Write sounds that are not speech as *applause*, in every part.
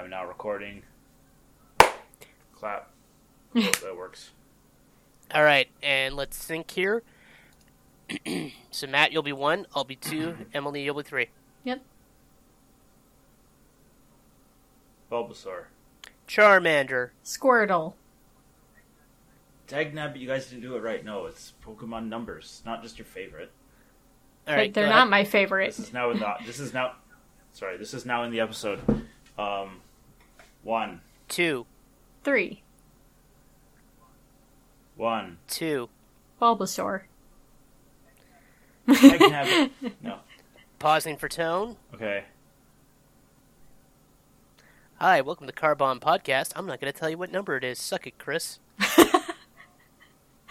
I'm now recording. Clap. *laughs* that works. All right, and let's sync here. *clears throat* so Matt, you'll be one. I'll be two. *clears throat* Emily, you'll be three. Yep. Bulbasaur. Charmander. Squirtle. Dagnab, but you guys didn't do it right. No, it's Pokemon numbers, not just your favorite. All But they're not ahead. my favorite. This is now in the. This is now. Sorry, this is now in the episode. Um, one, two, Three. one. two. Bulbasaur. Dagnab. *laughs* no. Pausing for tone. Okay. Hi, welcome to Car Bomb Podcast. I'm not going to tell you what number it is. Suck it, Chris. *laughs*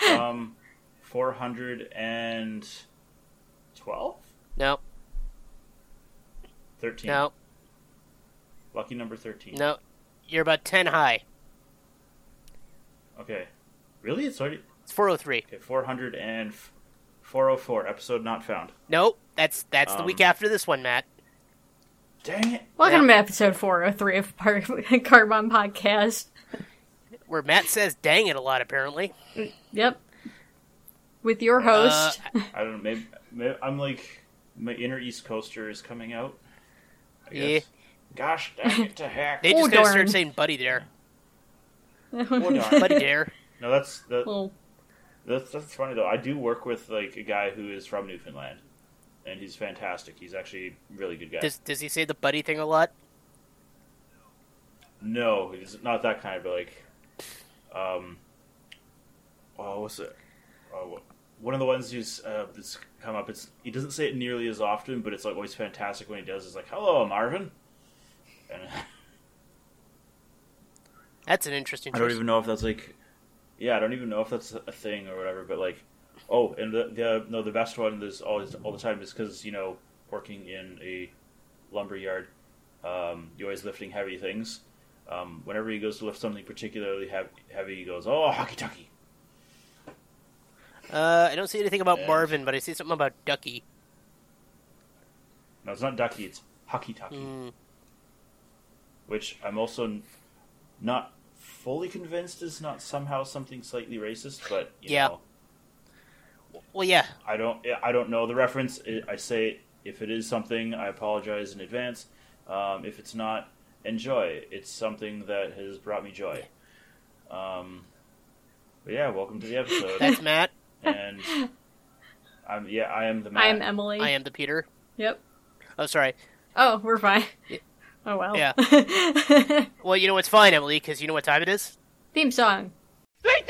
Um, four hundred and twelve. No, Thirteen. no, Lucky number thirteen. no. You're about ten high. Okay. Really? It's already It's 403. okay. Four hundred and four oh four. Episode not found. No, that's that's the Um, week after this one, Matt. Dang it! Welcome Yeah. to episode 403 of Par- *laughs* Carbon Podcast. Where Matt says "dang it" a lot, apparently. Yep. With your host. Uh, *laughs* I don't know. Maybe, maybe I'm like my inner East Coaster is coming out. I Yeah. Guess. Gosh dang it to heck! *laughs* They Oh, just gotta darn. start saying "buddy there, Oh, darn. buddy there." No, that's that, *laughs* Well, that's that's funny though. I do work with like a guy who is from Newfoundland, and he's fantastic. He's actually a really good guy. Does does he say the buddy thing a lot? No, he's not that kind of but like, um, oh, what's it? Oh, one of the ones who's uh, that's come up. It's he doesn't say it nearly as often, but it's like always fantastic when he does. It's like, "Hello, Marvin," and *laughs* That's an interesting. I don't choice. even know if that's like, yeah, I don't even know if that's a thing or whatever. But like, oh, and the, the no, the best one is always all the time is because you know working in a lumber yard, um, you're always lifting heavy things. Um, whenever he goes to lift something particularly heavy, heavy he goes, "Oh, hockey tucky." Uh, I don't see anything about Yeah. Marvin, but I see something about Ducky. No, it's not ducky. It's hockey tucky, Mm, which I'm also n- not fully convinced is not somehow something slightly racist. But you Yeah. know, well, yeah, I don't I don't know the reference. I- I say if it is something, I apologize in advance. Um, if it's not, enjoy. It's something that has brought me joy. Um, but yeah, welcome to the episode. *laughs* that's Matt. and *laughs* I'm yeah, I am the Matt. I'm Emily. I am the Peter. Yep. Oh, sorry. Oh, we're fine. Oh, yeah. Oh, well. Yeah. Well, you know what's fine, Emily, because you know what time it is. Theme song. Yay!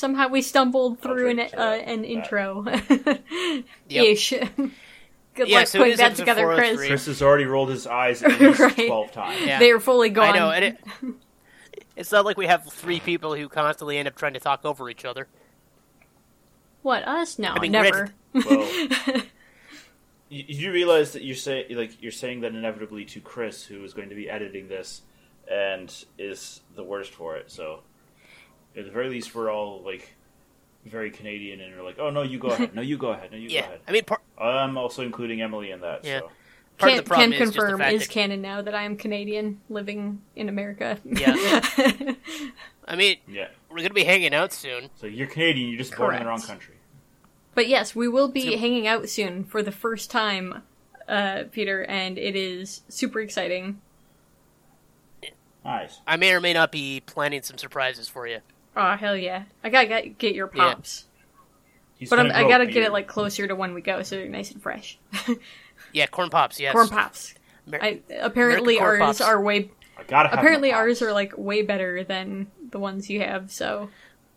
Somehow we stumbled through an, uh, an intro *laughs* ish. *laughs* Good Yeah, luck so putting that together, Chris. Chris has already rolled his eyes at *laughs* least Right. twelve times. Yeah. They're fully gone. I know, and it, it's not like we have three people who constantly end up trying to talk over each other. What us? No, I mean, never. Well, you, you realize that you're saying like you're saying that inevitably to Chris, who is going to be editing this, and is the worst for it. So, at the very least, we're all like very Canadian, and we're like, "Oh no, you go ahead. No, you go ahead. No, you Yeah, go ahead." I mean, par- I'm also including Emily in that. Yeah. So. part can, of the problem can is just the confirm fact is that- canon now that I am Canadian living in America. Yeah. *laughs* I mean, Yeah. we're gonna be hanging out soon. So you're Canadian. You're just born in the wrong country. but yes, we will be So- hanging out soon for the first time, uh, Peter, and it is super exciting. Nice. I may or may not be planning some surprises for you. Oh hell yeah! I gotta get, get your pops, He's but I'm, I gotta get it like closer to when we go, so they're nice and fresh. *laughs* Yeah, corn pops. Yes, Corn pops. Mer- I, apparently corn ours pops. are way. I gotta have Apparently ours are like way better than the ones you have. So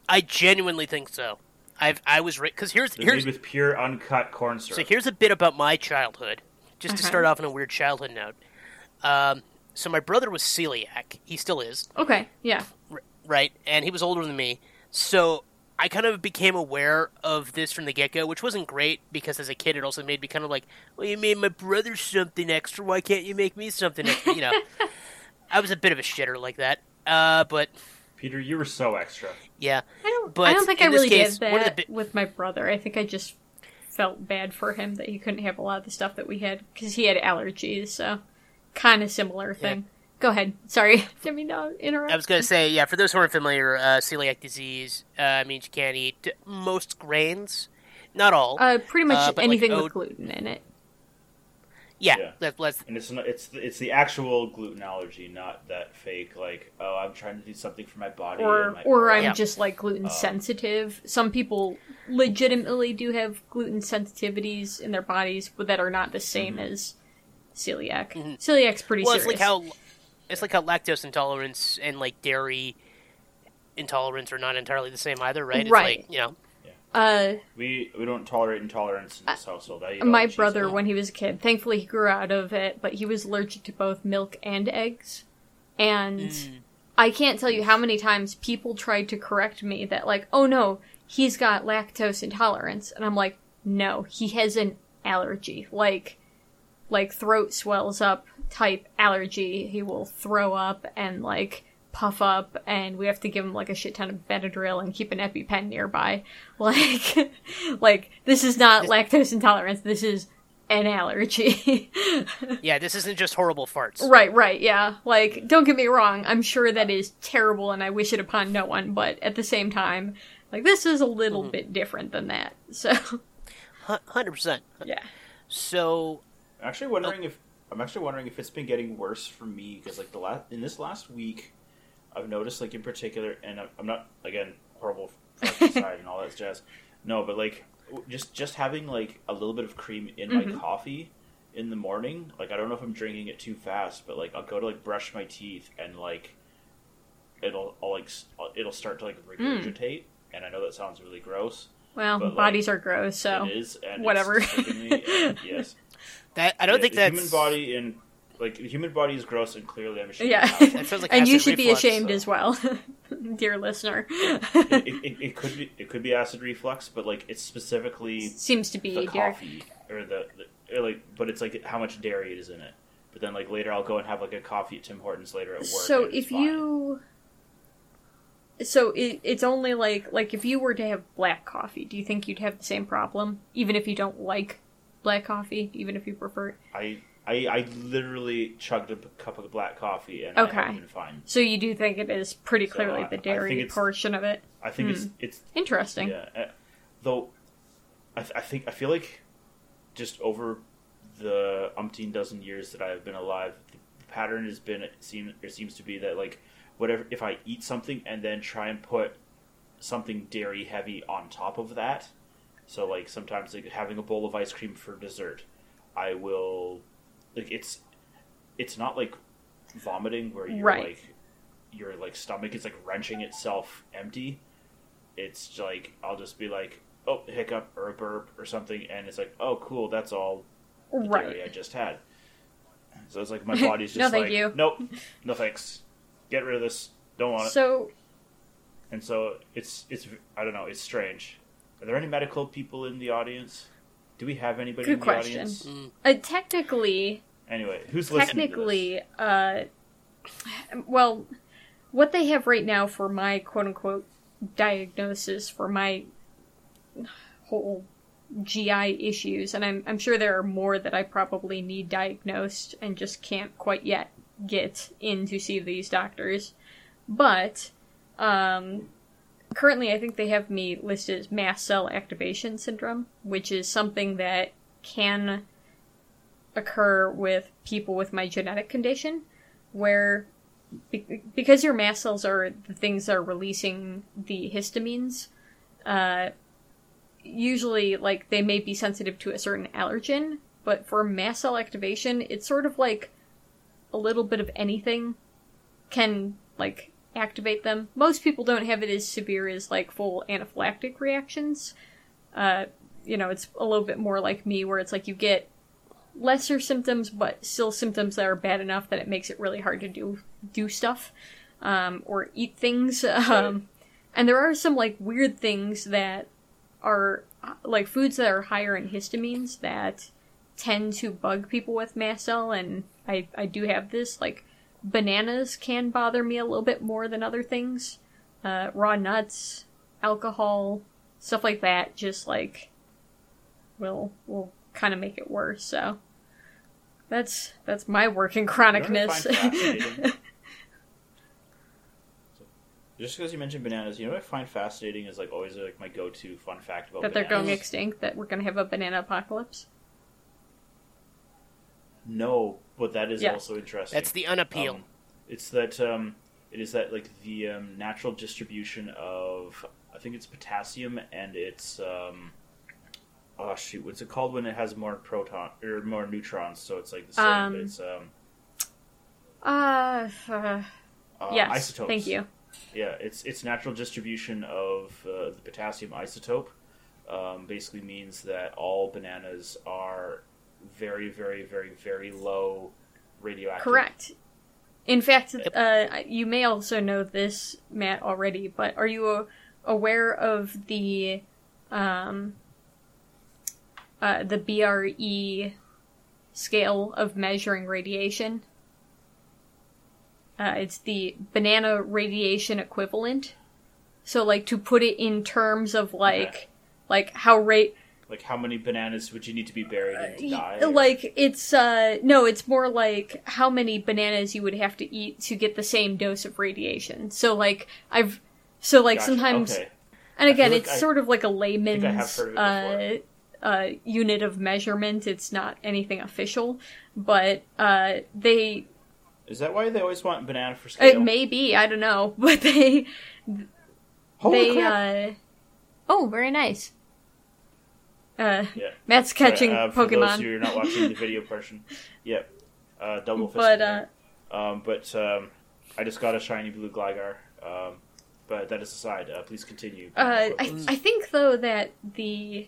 I genuinely think so. I've I was because here's They're here's made with pure uncut corn syrup. so here's a bit about my childhood, just to start off on a weird childhood note. Um, so my brother was celiac. He still is, okay, yeah. R- right? And he was older than me. So I kind of became aware of this from the get go, which wasn't great because as a kid it also made me kind of like, well, you made my brother something extra. Why can't you make me something extra? You know, *laughs* I was a bit of a shitter like that. Uh, but Peter, you were so extra. yeah, I don't. But I don't think I really case, did that bi- with my brother. I think I just felt bad for him that he couldn't have a lot of the stuff that we had because he had allergies. So, kind of similar thing. Go ahead. Sorry, *laughs* didn't mean to interrupt. I was gonna say, yeah. For those who aren't familiar, uh, celiac disease uh, means you can't eat most grains, not all. uh, pretty much Uh, but, like, anything oat- with gluten in it. yeah, yeah. Let, let's And it's not, it's it's the actual gluten allergy, not that fake like oh I'm trying to do something for my body or my or I'm Yeah. just like gluten Um, sensitive. Some people legitimately do have gluten sensitivities in their bodies, but that are not the same as celiac. Mhm. Celiac's pretty well, it's like how it's like how lactose intolerance and like dairy intolerance are not entirely the same either, right? It's Right. like you know, uh, we we don't tolerate intolerance in this household. I my brother, when he was a kid, thankfully he grew out of it, but he was allergic to both milk and eggs. And Mm. I can't tell you how many times people tried to correct me that, like, oh no, he's got lactose intolerance. And I'm like, no, he has an allergy. Like, like throat swells up type allergy. He will throw up and, like, puff up, and we have to give him, like, a shit ton of Benadryl and keep an EpiPen nearby. *laughs* Like, like, this is not lactose intolerance. This is an allergy. *laughs* yeah, this isn't just horrible farts. Right, right, yeah. Like, don't get me wrong, I'm sure that is terrible and I wish it upon no one, but at the same time, like, this is a little mm-hmm. bit different than that. So, Hundred percent. yeah. So actually wondering oh. if I'm actually wondering if it's been getting worse for me because like the last in this last week, I've noticed like in particular, and I'm, not again horrible side *laughs* and all that jazz. No, but like just just having like a little bit of cream in my Mhm. coffee in the morning. Like I don't know if I'm drinking it too fast, but like I'll go to like brush my teeth and like it'll I'll, like it'll start to like regurgitate. And I know that sounds really gross. Well, But, like, bodies are gross, so. It is, and whatever. It's me, and yes. *laughs* that I don't Yeah, think the that's human body and like the human body is gross and clearly I'm ashamed. Yeah. of it That sounds like *laughs* and you acid should be ashamed so- as well, *laughs* dear listener. it, it, *laughs* it could be it could be acid reflux, but like it's specifically Seems to be, the dear. coffee or the, the or, like, but it's like how much dairy it is in it. But then like later I'll go and have like a coffee at Tim Hortons later at work. So if fine. you. So it, it's only like like if you were to have black coffee, do you think you'd have the same problem, even if you don't like black coffee, even if you prefer it? I. I, I literally chugged a cup of black coffee and Okay. I haven't been fine. So you do think it is pretty clearly I- I the dairy portion of it? I think it's Hmm. it's Interesting. Yeah, uh, though I, th- I think I feel like just over the umpteen dozen years that I've been alive, the pattern has been it seem it seems to be that like whatever if I eat something and then try and put something dairy heavy on top of that, so like sometimes like having a bowl of ice cream for dessert, I will like it's it's not like vomiting where you're Right. like your like stomach is like wrenching itself empty it's like I'll just be like, oh, hiccup or a burp or something, and it's like, oh, cool, that's all the Right. dairy I just had. So it's like *laughs* my body's just No, thank like, you. nope, no thanks, get rid of this, don't want it. So and so it's it's I don't know, it's strange. Are there any medical people in the audience? Do we have anybody Good in the question. audience? Mm. uh, technically, Anyway, who's listening? to technically, uh, well, what they have right now for my quote unquote diagnosis for my whole GI issues, and I'm I'm sure there are more that I probably need diagnosed and just can't quite yet get in to see these doctors. But um, currently, I think they have me listed as mast cell activation syndrome, which is something that can occur with people with my genetic condition, where be- because your mast cells are the things that are releasing the histamines, uh, usually like they may be sensitive to a certain allergen, but for mast cell activation, it's sort of like a little bit of anything can like activate them. Most people don't have it as severe as like full anaphylactic reactions. Uh, you know, it's a little bit more like me, where it's like you get lesser symptoms, but still symptoms that are bad enough that it makes it really hard to do do stuff um, or eat things. *laughs* Um, and there are some like weird things that are like foods that are higher in histamines that tend to bug people with mast cell, and I I do have this like bananas can bother me a little bit more than other things. Uh, raw nuts, alcohol, stuff like that, just like will will kind of make it worse. So that's that's my working chronicness. You know what I find fascinating? Just because you mentioned bananas, you know what I find fascinating is like always like my go-to fun fact about that they're going extinct. That we're gonna have a banana apocalypse. No, but that is Yeah. also interesting. That's the unappeal. Um, it's that um, it is that like the um, natural distribution of I think it's potassium and it's um, oh shoot, what's it called when it has more proton or more neutrons? So it's like the same, Um, but it's um, Uh, uh uh, yes. isotopes. Thank you. Yeah, it's it's natural distribution of uh, the potassium isotope. Um, basically means that all bananas are very, very, very, very low radioactive. Correct. In fact, uh, you may also know this, Matt, already, but are you aware of the um, uh, the BRE scale of measuring radiation? Uh, it's the banana radiation equivalent. So, like, to put it in terms of like, Okay. like how rate Like, how many bananas would you need to be buried in to die? Y- Like it's uh no, it's more like how many bananas you would have to eat to get the same dose of radiation. So like I've so like Gotcha, sometimes okay. and again like it's I- sort of like a layman's of uh uh unit of measurement. It's not anything official, but uh they Is that why they always want banana for scale? it may be, I don't know, *laughs* but they Holy they crap! uh Oh, very nice. Uh yeah. Matt's catching Uh, for those Pokemon. who are not watching the video *laughs* portion, yep. Uh, double fist. But uh um, but um, I just got a shiny blue Gligar. Um, but that is aside. Uh, please continue. Uh, I, I think though that the,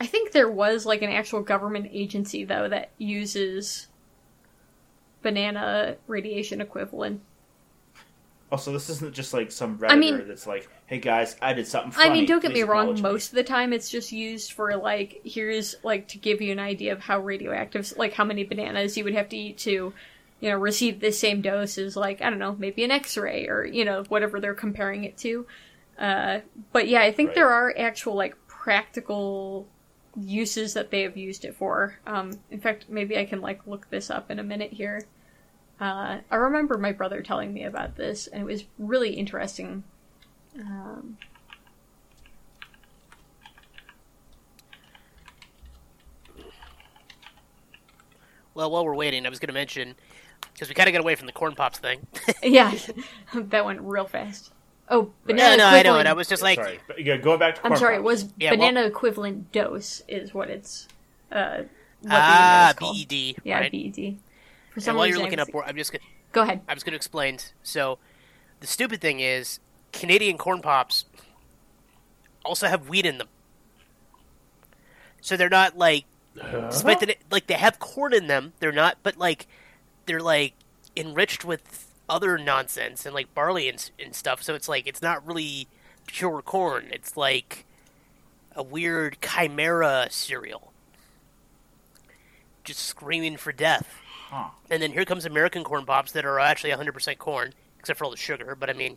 I think there was like an actual government agency though that uses banana radiation equivalent. Also, this isn't just like some redditor I mean- that's like, "Hey guys, I did something funny." I mean, don't get Please me wrong. Most of the time, it's just used for like here's like to give you an idea of how radioactive, like how many bananas you would have to eat to, you know, receive the same dose as like I don't know, maybe an X-ray or you know whatever they're comparing it to. Uh, but yeah, I think Right. there are actual like practical uses that they have used it for. Um, in fact, maybe I can like look this up in a minute here. Uh, I remember my brother telling me about this, and it was really interesting. Um, Well, while we're waiting, I was going to mention because we kind of got away from the corn pops thing. *laughs* yeah, *laughs* that went real fast. Oh, Right. banana no, no, I know, equivalent. I was just like, sorry, yeah, going back to. I'm corn sorry, it was Yeah, well- banana equivalent dose is what it's. Uh, what ah, the unit is called. BED. Yeah, right? BED. For And while reason, you're I looking was- up, I'm just gonna, Go ahead. I was going to explain. So, the stupid thing is, Canadian corn pops also have wheat in them. So they're not like, despite that, like they have corn in them. They're not, but like, they're like enriched with other nonsense and like barley and, and stuff. So it's like it's not really pure corn. It's like a weird chimera cereal, just screaming for death. Huh. And then here comes American corn pops that are actually 100% corn, except for all the sugar. But I mean,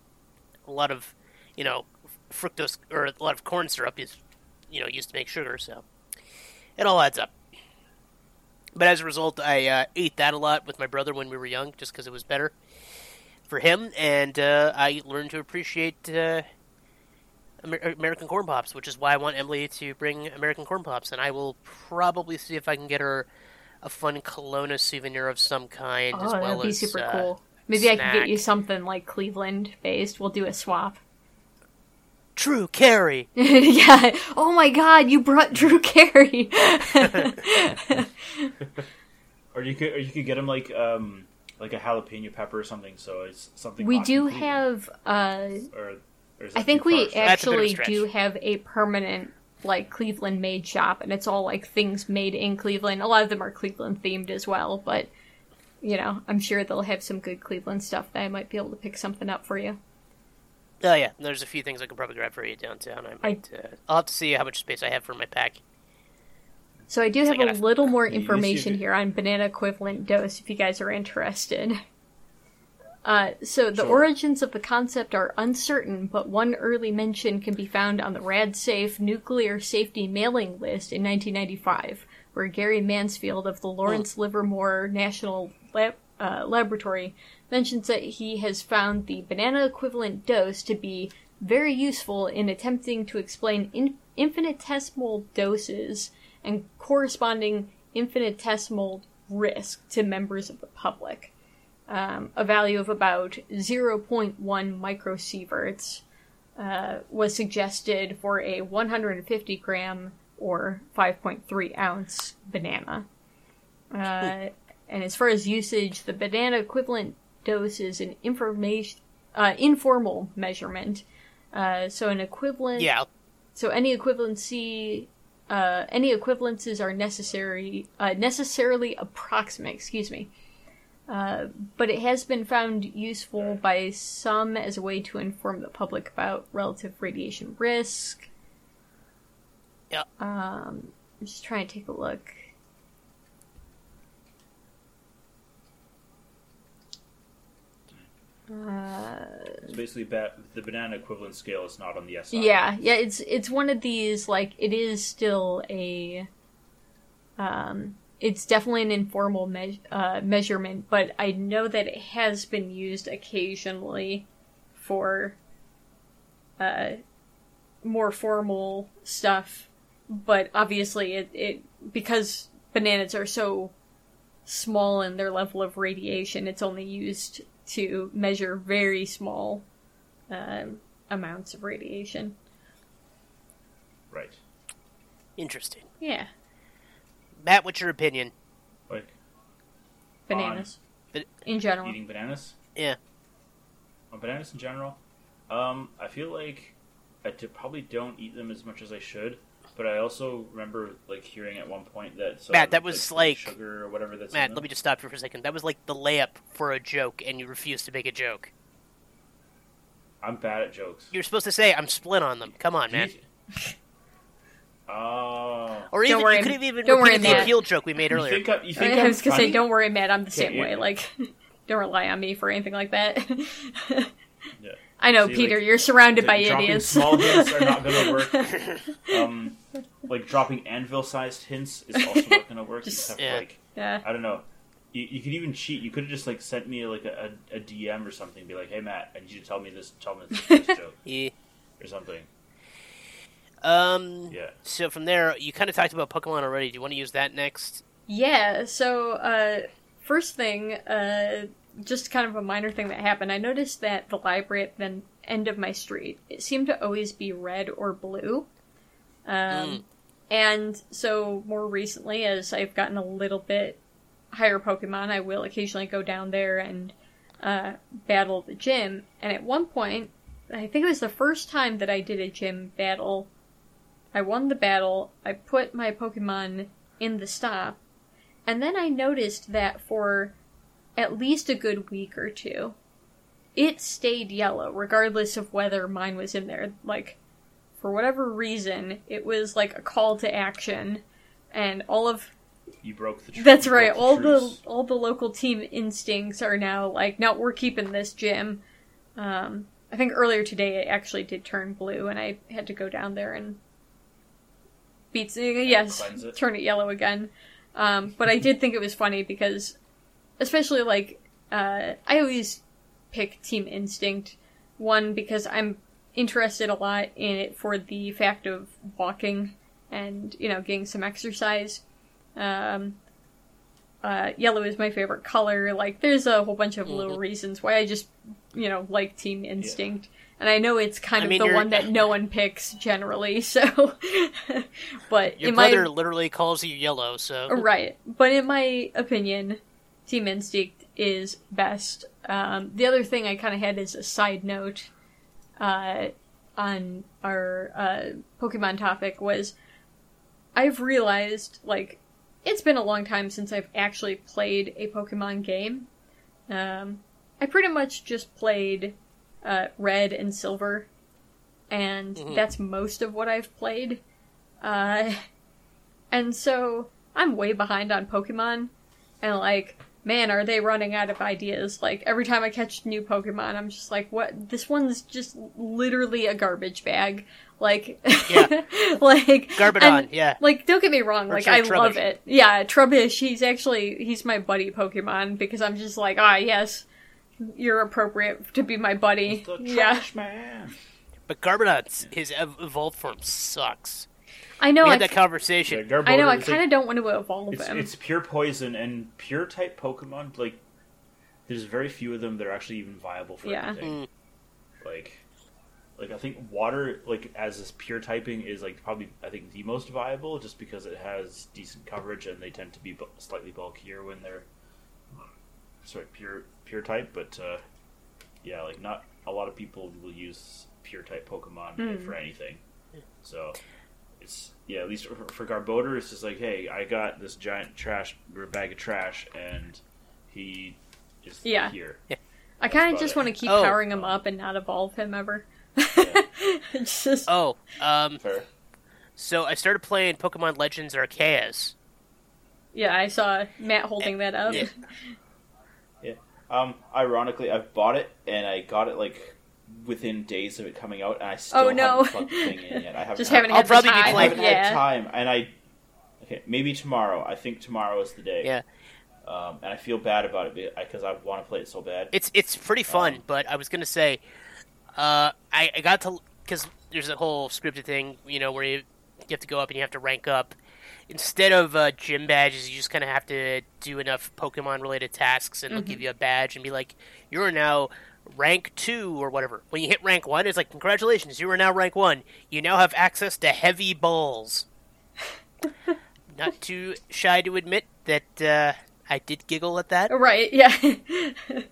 a lot of, you know, fructose or a lot of corn syrup is, you know, used to make sugar. So it all adds up. But as a result, I uh, ate that a lot with my brother when we were young, just because it was better for him, and uh, I learned to appreciate uh, Amer- American corn pops, which is why I want Emily to bring American corn pops, and I will probably see if I can get her a fun Kelowna souvenir of some kind, Oh, as well that'd be as super uh, cool. Maybe I can get you something like Cleveland based. We'll do a swap. *laughs* Drew Carey. *laughs* yeah. Oh my God, you brought Drew Carey. *laughs* Or you could, or you could get him like, um, like a jalapeno pepper or something. So it's something. we do and have. Uh, Or, or I think we far-fetched? That's a bit of a actually do have a permanent like Cleveland made shop, and it's all like things made in Cleveland. A lot of them are Cleveland themed as well, but you know, I'm sure they'll have some good Cleveland stuff that I might be able to pick something up for you. Oh yeah, there's a few things I could probably grab for you downtown. I might. Uh, I'll have to see how much space I have for my pack. So I do have I a gotta- little more You- you information here on banana equivalent dose if you guys are interested. Uh, so the Sure. origins of the concept are uncertain, but one early mention can be found on the RadSafe nuclear safety mailing list in 1995, where Gary Mansfield of the Lawrence Livermore National Lab, uh, Laboratory mentions that he has found the banana equivalent dose to be very useful in attempting to explain in- infinitesimal doses and corresponding infinitesimal risk to members of the public. Um, a value of about 0.1 microsieverts uh, was suggested for a 150 gram or 5.3 ounce banana. Uh, and as far as usage, the banana equivalent dose is an information uh, informal measurement. Uh, so an equivalent Yeah, so any equivalency, uh, any equivalences are necessary, uh, necessarily approximate. Excuse me. Uh, but it has been found useful by some as a way to inform the public about relative radiation risk. Yeah. Um, I'm just trying to take a look. Uh, It's basically ba- the banana equivalent scale is not on the SI. yeah, yeah, it's it's one of these like it is still a um it's definitely an informal me- uh, measurement, but I know that it has been used occasionally for uh more formal stuff, but obviously it it because bananas are so small in their level of radiation, it's only used to measure very small um, amounts of radiation. Right. interesting. Yeah, Matt, what's your opinion? Like bananas But- in general. eating bananas. Yeah. On bananas in general, um, I feel like I d- probably don't eat them as much as I should. But I also remember like hearing at one point that some, Matt, that was like- sugar or whatever that's in Matt, let me just stop you for a second. That was like the layup for a joke, and you refused to make a joke. I'm bad at jokes. You're supposed to say, "I'm split on them." Come on, man. *laughs* *laughs* Oh. Or even worry, you could have even don't worry, the Matt. appeal joke we made You earlier. think, I, you think I I'm was gonna say, don't worry, Matt. I'm the same Yeah, way. yeah. Like, *laughs* don't rely on me for anything like that. Yeah. *laughs* I know, See, Peter. like, you're surrounded by dropping idiots. small hints are not gonna work. *laughs* Um, like dropping anvil-sized hints is also not going to work. Just- just Yeah. like yeah. I don't know. You, you could even cheat. You could have just like sent me like a, a, a DM or something. Be like, "Hey Matt, I need you to tell me this. Tell me this, this joke Yeah. or something." Um. Yeah. So from there, you kind of talked about Pokemon already. Do you want to use that next? Yeah, so uh first thing, uh just kind of a minor thing that happened. I noticed that the library at the end of my street, it seemed to always be red or blue. Um Mm. and so more recently as I've gotten a little bit higher Pokemon, I will occasionally go down there and uh battle the gym. And at one point, I think it was the first time that I did a gym battle. I won the battle. I put my Pokemon in the stop, and then I noticed that for at least a good week or two, it stayed yellow, regardless of whether mine was in there. Like, for whatever reason, it was like a call to action, and all of You broke the. Tr- that's right. broke All the all the local team instincts are now like, no, we're keeping this gym. Um, I think earlier today it actually did turn blue, and I had to go down there and beat. Yes, it. turn it yellow again. Um, but I did think it was funny because, especially like, uh, I always pick Team Instinct. One because I'm interested a lot in it for the fact of walking and you know getting some exercise. Um, uh, yellow is my favorite color. Like, there's a whole bunch of little Mhm. reasons why I just, you know, like Team Instinct. And I know it's kind I of mean, the you're- one that no one picks generally, *laughs* so. but Your brother my literally calls you yellow, so right, but in my opinion, Team Instinct is best. Um, the other thing I kind of had as a side note uh, on our uh, Pokemon topic was I've realized like it's been a long time since I've actually played a Pokemon game. Um, I pretty much just played uh, Red and Silver, and Mhm. that's most of what I've played. Uh, and so I'm way behind on Pokemon, and like, man, are they running out of ideas? Like every time I catch new Pokemon, I'm just like, what? This one's just literally a garbage bag. Like, Yeah. *laughs* like Garbodor, and, yeah. Like, don't get me wrong. Or Like, I Trubbish. love it. Yeah, Trubbish. He's actually he's my buddy Pokemon because I'm just like, ah, yes, you're appropriate to be my buddy. The Yeah, man. But Garbodor's his ev- evolved form sucks. I know. we I, had that ki- conversation. Yeah, I know. I kind of like- don't want to evolve It's, him. it's pure poison and pure type Pokemon. Like, there's very few of them that are actually even viable for Yeah. anything. Mm. Like, like I think water, like as this pure typing, is like probably I think the most viable, just because it has decent coverage and they tend to be bu- slightly bulkier when they're sorry pure pure type. But uh, yeah, like not a lot of people will use pure type Pokemon Hmm. for anything. So it's yeah, at least for, for Garbodor, it's just like, hey, I got this giant trash or bag of trash, and he is Yeah. here. I kind of just want to keep Oh. powering him up and not evolve him ever. Yeah. *laughs* it's just Oh, um, Fair. so I started playing Pokemon Legends Arceus. yeah. I saw Matt holding that up. Yeah. *laughs* Um, ironically, I've bought it and I got it like within days of it coming out, and I still Oh, no. haven't plugged the thing in yet. I haven't. Just had- haven't I'll had the probably be time. I playing- haven't yeah. had time, and I. Okay, maybe tomorrow. I think tomorrow is the day. Yeah, Um, and I feel bad about it because I want to play it so bad. it's it's pretty fun. Um, but I was gonna say, uh, I, I got to because there's a whole scripted thing, you know, where you, you have to go up and you have to rank up. Instead of uh, gym badges, you just kind of have to do enough Pokemon related tasks, and they'll give you a badge and be like, "You are now rank two or whatever." When you hit rank one, it's like, "Congratulations, you are now rank one. You now have access to heavy balls." *laughs* Not too shy to admit that uh, I did giggle at that. Right. Yeah. *laughs*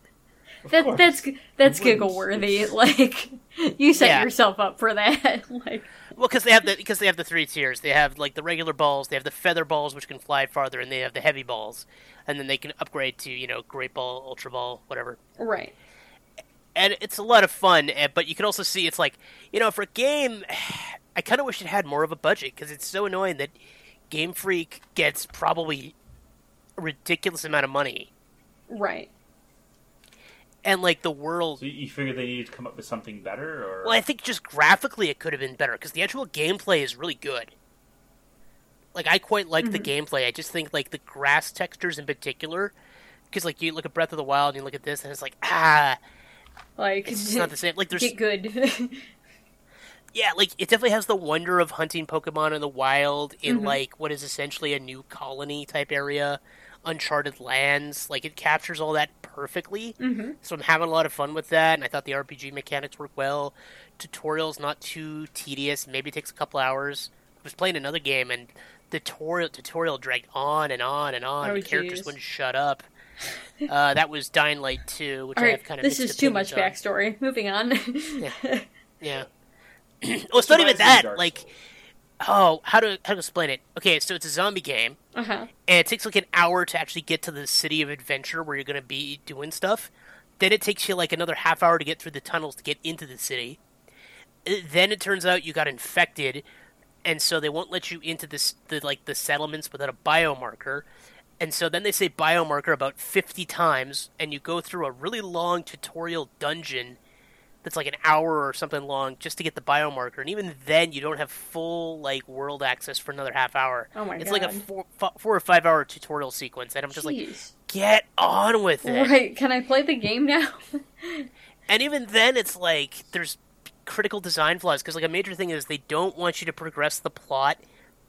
That that's that's giggle worthy. *laughs* Like you set Yeah. yourself up for that. like Well, because they have the because they have the three tiers. They have like the regular balls, they have the feather balls, which can fly farther, and they have the heavy balls, and then they can upgrade to you know great ball, ultra ball, whatever. right. And it's a lot of fun. eh, But you can also see it's like you know for a game, *sighs* I kind of wish it had more of a budget because it's so annoying that Game Freak gets probably a ridiculous amount of money, Right. And like the world So you- you figure they needed to come up with something better, or Well, I think just graphically it could have been better because the actual gameplay is really good. Like I quite like the gameplay. I just think like the grass textures in particular, because like you look at Breath of the Wild and you look at this and it's like ah, Like it's just *laughs* not the same. Like there's get good. *laughs* yeah, like it definitely has the wonder of hunting Pokemon in the wild in like what is essentially a new colony type area, uncharted lands. Like it captures all that perfectly. mm-hmm. So I'm having a lot of fun with that, and I thought the RPG mechanics work well. Tutorial's not too tedious. Maybe it takes a couple hours. I was playing another game, and the tutorial tutorial dragged on and on and on. Oh, the characters jeez. wouldn't shut up. Uh, that was Dying Light 2, which All I've kind of This is too much opinions on. backstory. *laughs* Moving on. Yeah. *laughs* *clears throat* well, it's not even Reminds me of that. Like, Souls. Oh, how to how to explain it? Okay, so it's a zombie game, uh huh. and it takes like an hour to actually get to the city of adventure where you're going to be doing stuff. Then it takes you like another half hour to get through the tunnels to get into the city. Uh, Then it turns out you got infected, and so they won't let you into this the like the settlements without a biomarker. And so then they say biomarker about 50 times, and you go through a really long tutorial dungeon that's like an hour or something long just to get the biomarker. And even then, you don't have full like world access for another half hour. Oh my it's like a four, f- four or five hour tutorial sequence, and I'm just like, get on with it. Right. Can I play the game now? *laughs* And even then, it's like there's critical design flaws because like a major thing is they don't want you to progress the plot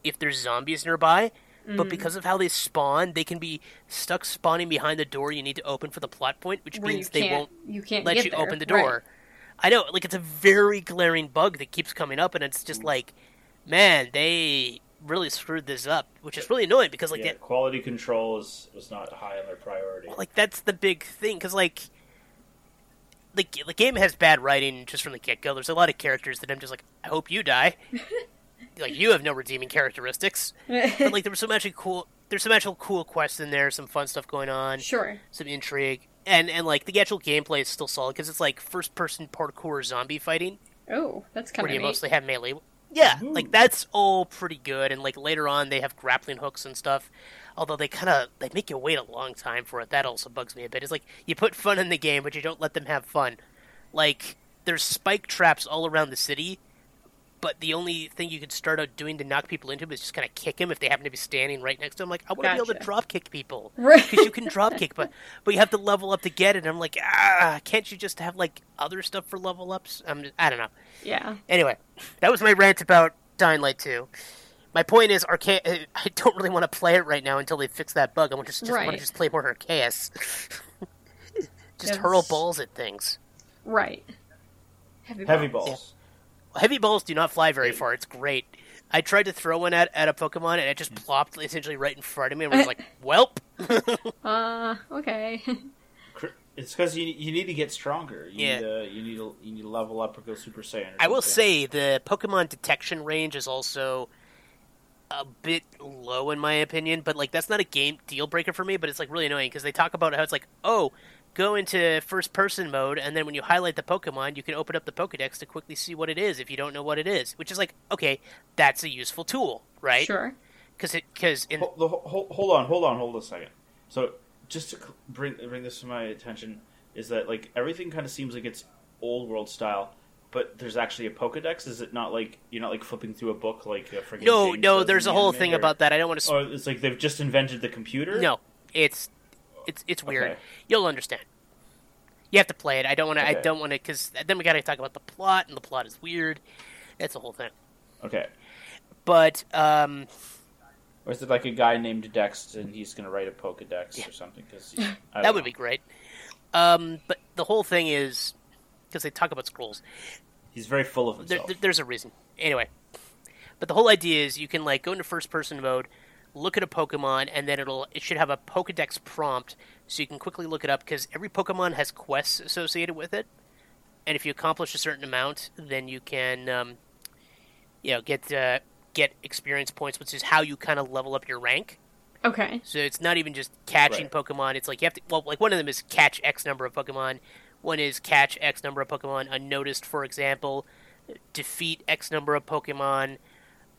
if there's zombies nearby. Mm. But because of how they spawn, they can be stuck spawning behind the door you need to open for the plot point, which Where means they won't you can't let you there. open the door. I know, like it's a very glaring bug that keeps coming up, and it's just mm. like, man, they really screwed this up, which is really annoying because like yeah, that, quality control is, was not high on their priority. like that's the big thing because like. The, the game has bad writing just from the get go. There's a lot of characters that I'm just like, I hope you die. *laughs* like you have no redeeming characteristics. But like there was some actually cool. There's some actual cool quests in there, some fun stuff going on. sure. some intrigue. And and like the actual gameplay is still solid because it's like first person parkour zombie fighting Oh, that's kind where of you neat. mostly have melee. Yeah, mm-hmm. like that's all pretty good, and like later on they have grappling hooks and stuff. Although they kind of they make you wait a long time for it. That also bugs me a bit. It's like you put fun in the game, but you don't let them have fun. Like there's spike traps all around the city, but the only thing you could start out doing to knock people into them is just kind of kick them if they happen to be standing right next to them. Like I want to be able to drop kick people Right. *laughs* because you can drop kick, but but you have to level up to get it. And I'm like, ah, can't you just have like other stuff for level ups? I'm just, I don't know. Yeah. Anyway, that was my rant about Dying Light 2. My point is, Arca- I don't really want to play it right now until they fix that bug. I want to just, just want to just play more Arceus. *laughs* just Yes. hurl balls at things. Right. Heavy, Heavy balls. balls. Heavy balls do not fly very far. It's great. I tried to throw one at, at a Pokemon and it just plopped essentially right in front of me. and I was like, *laughs* "Welp." *laughs* Uh, okay. *laughs* It's because you you need to get stronger. You Yeah. Need, uh, you need to you need to level up or go Super Saiyan. Or I will say the Pokemon detection range is also a bit low in my opinion, but like that's not a game deal breaker for me. But it's like really annoying because they talk about how it's like, oh, go into first person mode, and then when you highlight the Pokemon, you can open up the Pokedex to quickly see what it is if you don't know what it is. Which is like, okay, that's a useful tool, right? Sure. Because it because in Hold, the, hold, hold on, hold on, hold a second. So, just to bring bring this to my attention, is that like everything kind of seems like it's old world style, but there's actually a Pokedex. Is it not like you're not like flipping through a book like a friggin' no, no, there's a the whole anime, thing or- about that. I don't want to. Or oh, it's like they've just invented the computer. No, it's it's it's weird. Okay. You'll understand. You have to play it. I don't want to. I don't want to because then we got to talk about the plot, and the plot is weird. That's the whole thing. Okay. But um, Or is it like a guy named Dex and he's going to write a Pokedex or something? Cause he- *laughs* that don't would be great. Um, but the whole thing is because they talk about scrolls. He's very full of himself. there- there's a reason. Anyway, but the whole idea is you can like go into first person mode, look at a Pokemon, and then it'll it should have a Pokedex prompt, so you can quickly look it up because every Pokemon has quests associated with it, and if you accomplish a certain amount, then you can, um, you know, get uh, get experience points, which is how you kind of level up your rank. Okay. So it's not even just catching Right. Pokemon. It's like you have to. Well, like one of them is catch X number of Pokemon. One is catch X number of Pokemon unnoticed, for example. Defeat X number of Pokemon.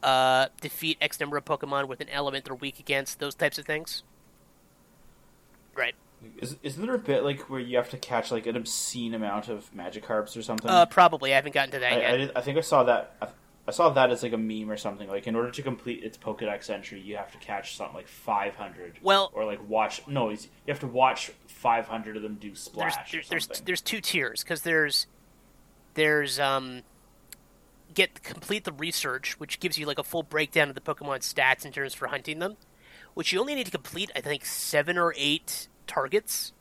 Uh, defeat X number of Pokemon with an element they're weak against. Those types of things. Right. Is, isn't there a bit like where you have to catch like an obscene amount of Magikarps or something? Uh, probably. I haven't gotten to that I, yet. I, did- I think I saw that. I, I saw that as like a meme or something. Like in order to complete its Pokedex entry, you have to catch something like five hundred. Well- or like watch. No, it's- you have to watch five hundred of them do there's splash. there, or there's there's two tiers because there's there's um get complete the research which gives you like a full breakdown of the pokemon stats in terms for hunting them which you only need to complete i think seven or eight targets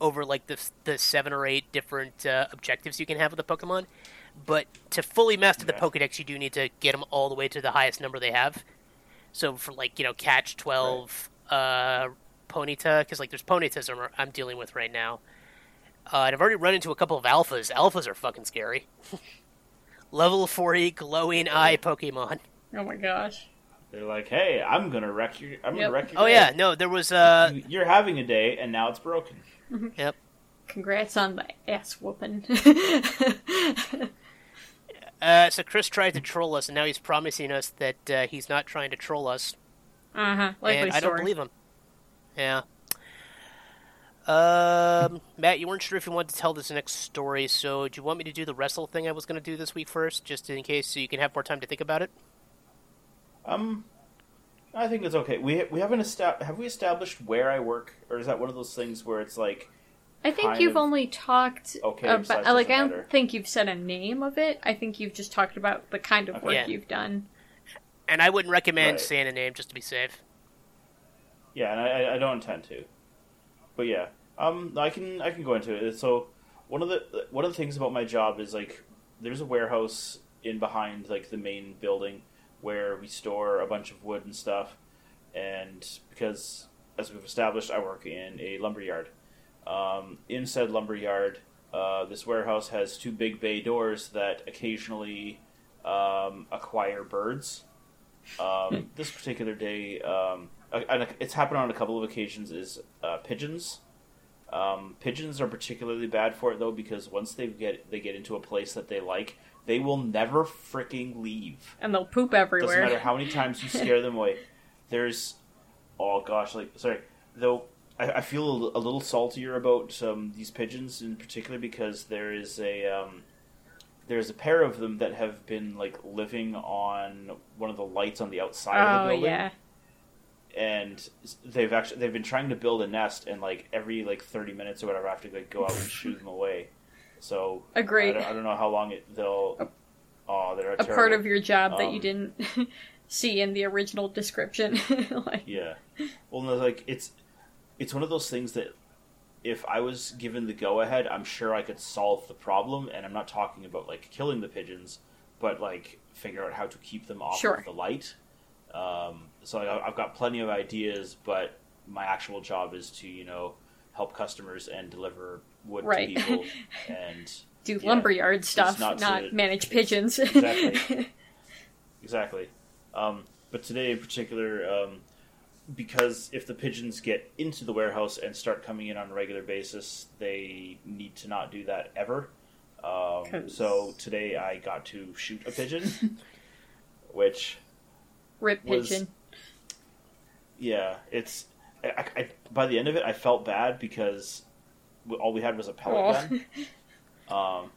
over like the the seven or eight different uh, objectives you can have with the pokemon. But to fully master the pokedex you do need to get them all the way to the highest number they have. So for like you know catch 12 uh ponyta because like there's ponytas I'm, I'm dealing with right now. Uh, and I've already run into a couple of alphas. Alphas are fucking scary. *laughs* Level 40 glowing eye Pokemon. Oh my gosh. They're like, hey, I'm gonna wreck your. I'm Yep. gonna wreck your. Oh day. yeah, no, there was uh You- You're having a day, and now it's broken. yep. Congrats on the ass whooping. *laughs* Uh, so Chris tried to troll us, and now he's promising us that uh, he's not trying to troll us, uh huh. Likely and I don't believe him. Yeah. Um, Matt, you weren't sure if you wanted to tell this next story, so do you want me to do the wrestle thing I was going to do this week first, just in case, so you can have more time to think about it? Um, I think it's okay. We we haven't established. Have we established where I work, or is that one of those things where it's like, I think you've of only talked okay, about. size Like, I don't matter. think you've said a name of it. I think you've just talked about the kind of Okay. work Yeah. you've done. And I wouldn't recommend Right. saying a name just to be safe. yeah, and I, I- I don't intend to, but yeah, um, I can I can go into it. So one of the one of the things about my job is like there's a warehouse in behind like the main building where we store a bunch of wood and stuff, and because as we've established, I work in a lumber yard. Um, in said lumber yard, uh, this warehouse has two big bay doors that occasionally um, acquire birds. Um, this particular day, um, and it's happened on a couple of occasions, is uh, pigeons. Um, pigeons are particularly bad for it though because once they get they get into a place that they like, they will never freaking leave. And they'll poop everywhere. Doesn't matter how many times you scare them away. *laughs* There's, oh gosh, like sorry, though I, I feel a, a little saltier about um, these pigeons in particular because there is a um, there's a pair of them that have been like living on one of the lights on the outside of the oh building, yeah. And they've actually they've been trying to build a nest, and like every like thirty minutes or whatever, I have to like go out and shoot them away. So I Agreed. don't, I don't know how long it they'll. Oh, they're A part of your job that you Um, didn't *laughs* see in the original description. *laughs* like, Yeah. Well, no, like it's it's one of those things that if I was given the go ahead, I'm sure I could solve the problem. And I'm not talking about like killing the pigeons, but like figure out how to keep them off Sure. of the light. Um, so I, I've got plenty of ideas, but my actual job is to you know help customers and deliver wood Right. to people *laughs* and do lumberyard stuff, not not, to- manage pigeons. *laughs* Exactly. Exactly. Um, but today in particular, um, because if the pigeons get into the warehouse and start coming in on a regular basis, they need to not do that ever. Um, so today I got to shoot a pigeon, *laughs* which, Rip was- pigeon. yeah, it's. I, I, I- by the end of it, I felt bad because all we had was a pellet Aw. gun. *laughs* Um,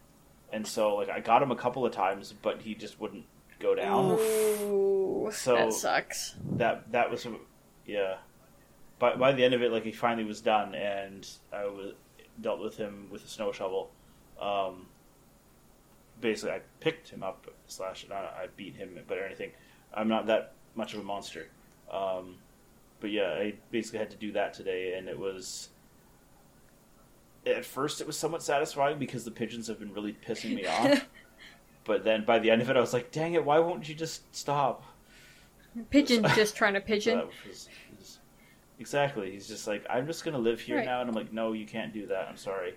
and so like I got him a couple of times, but he just wouldn't go down. Ooh, So- that sucks. that that was yeah by, by the end of it like he finally was done and i was dealt with him with a snow shovel um basically i picked him up slash not i beat him but or anything i'm not that much of a monster um but yeah i basically had to do that today and it was at first it was somewhat satisfying because the pigeons have been really pissing me off *laughs* but then by the end of it i was like dang it why won't you just stop Pigeon *laughs* just trying to pigeon. was- was- exactly. He's just like, I'm just going to live here Right. now. And I'm like, no, you can't do that. I'm sorry.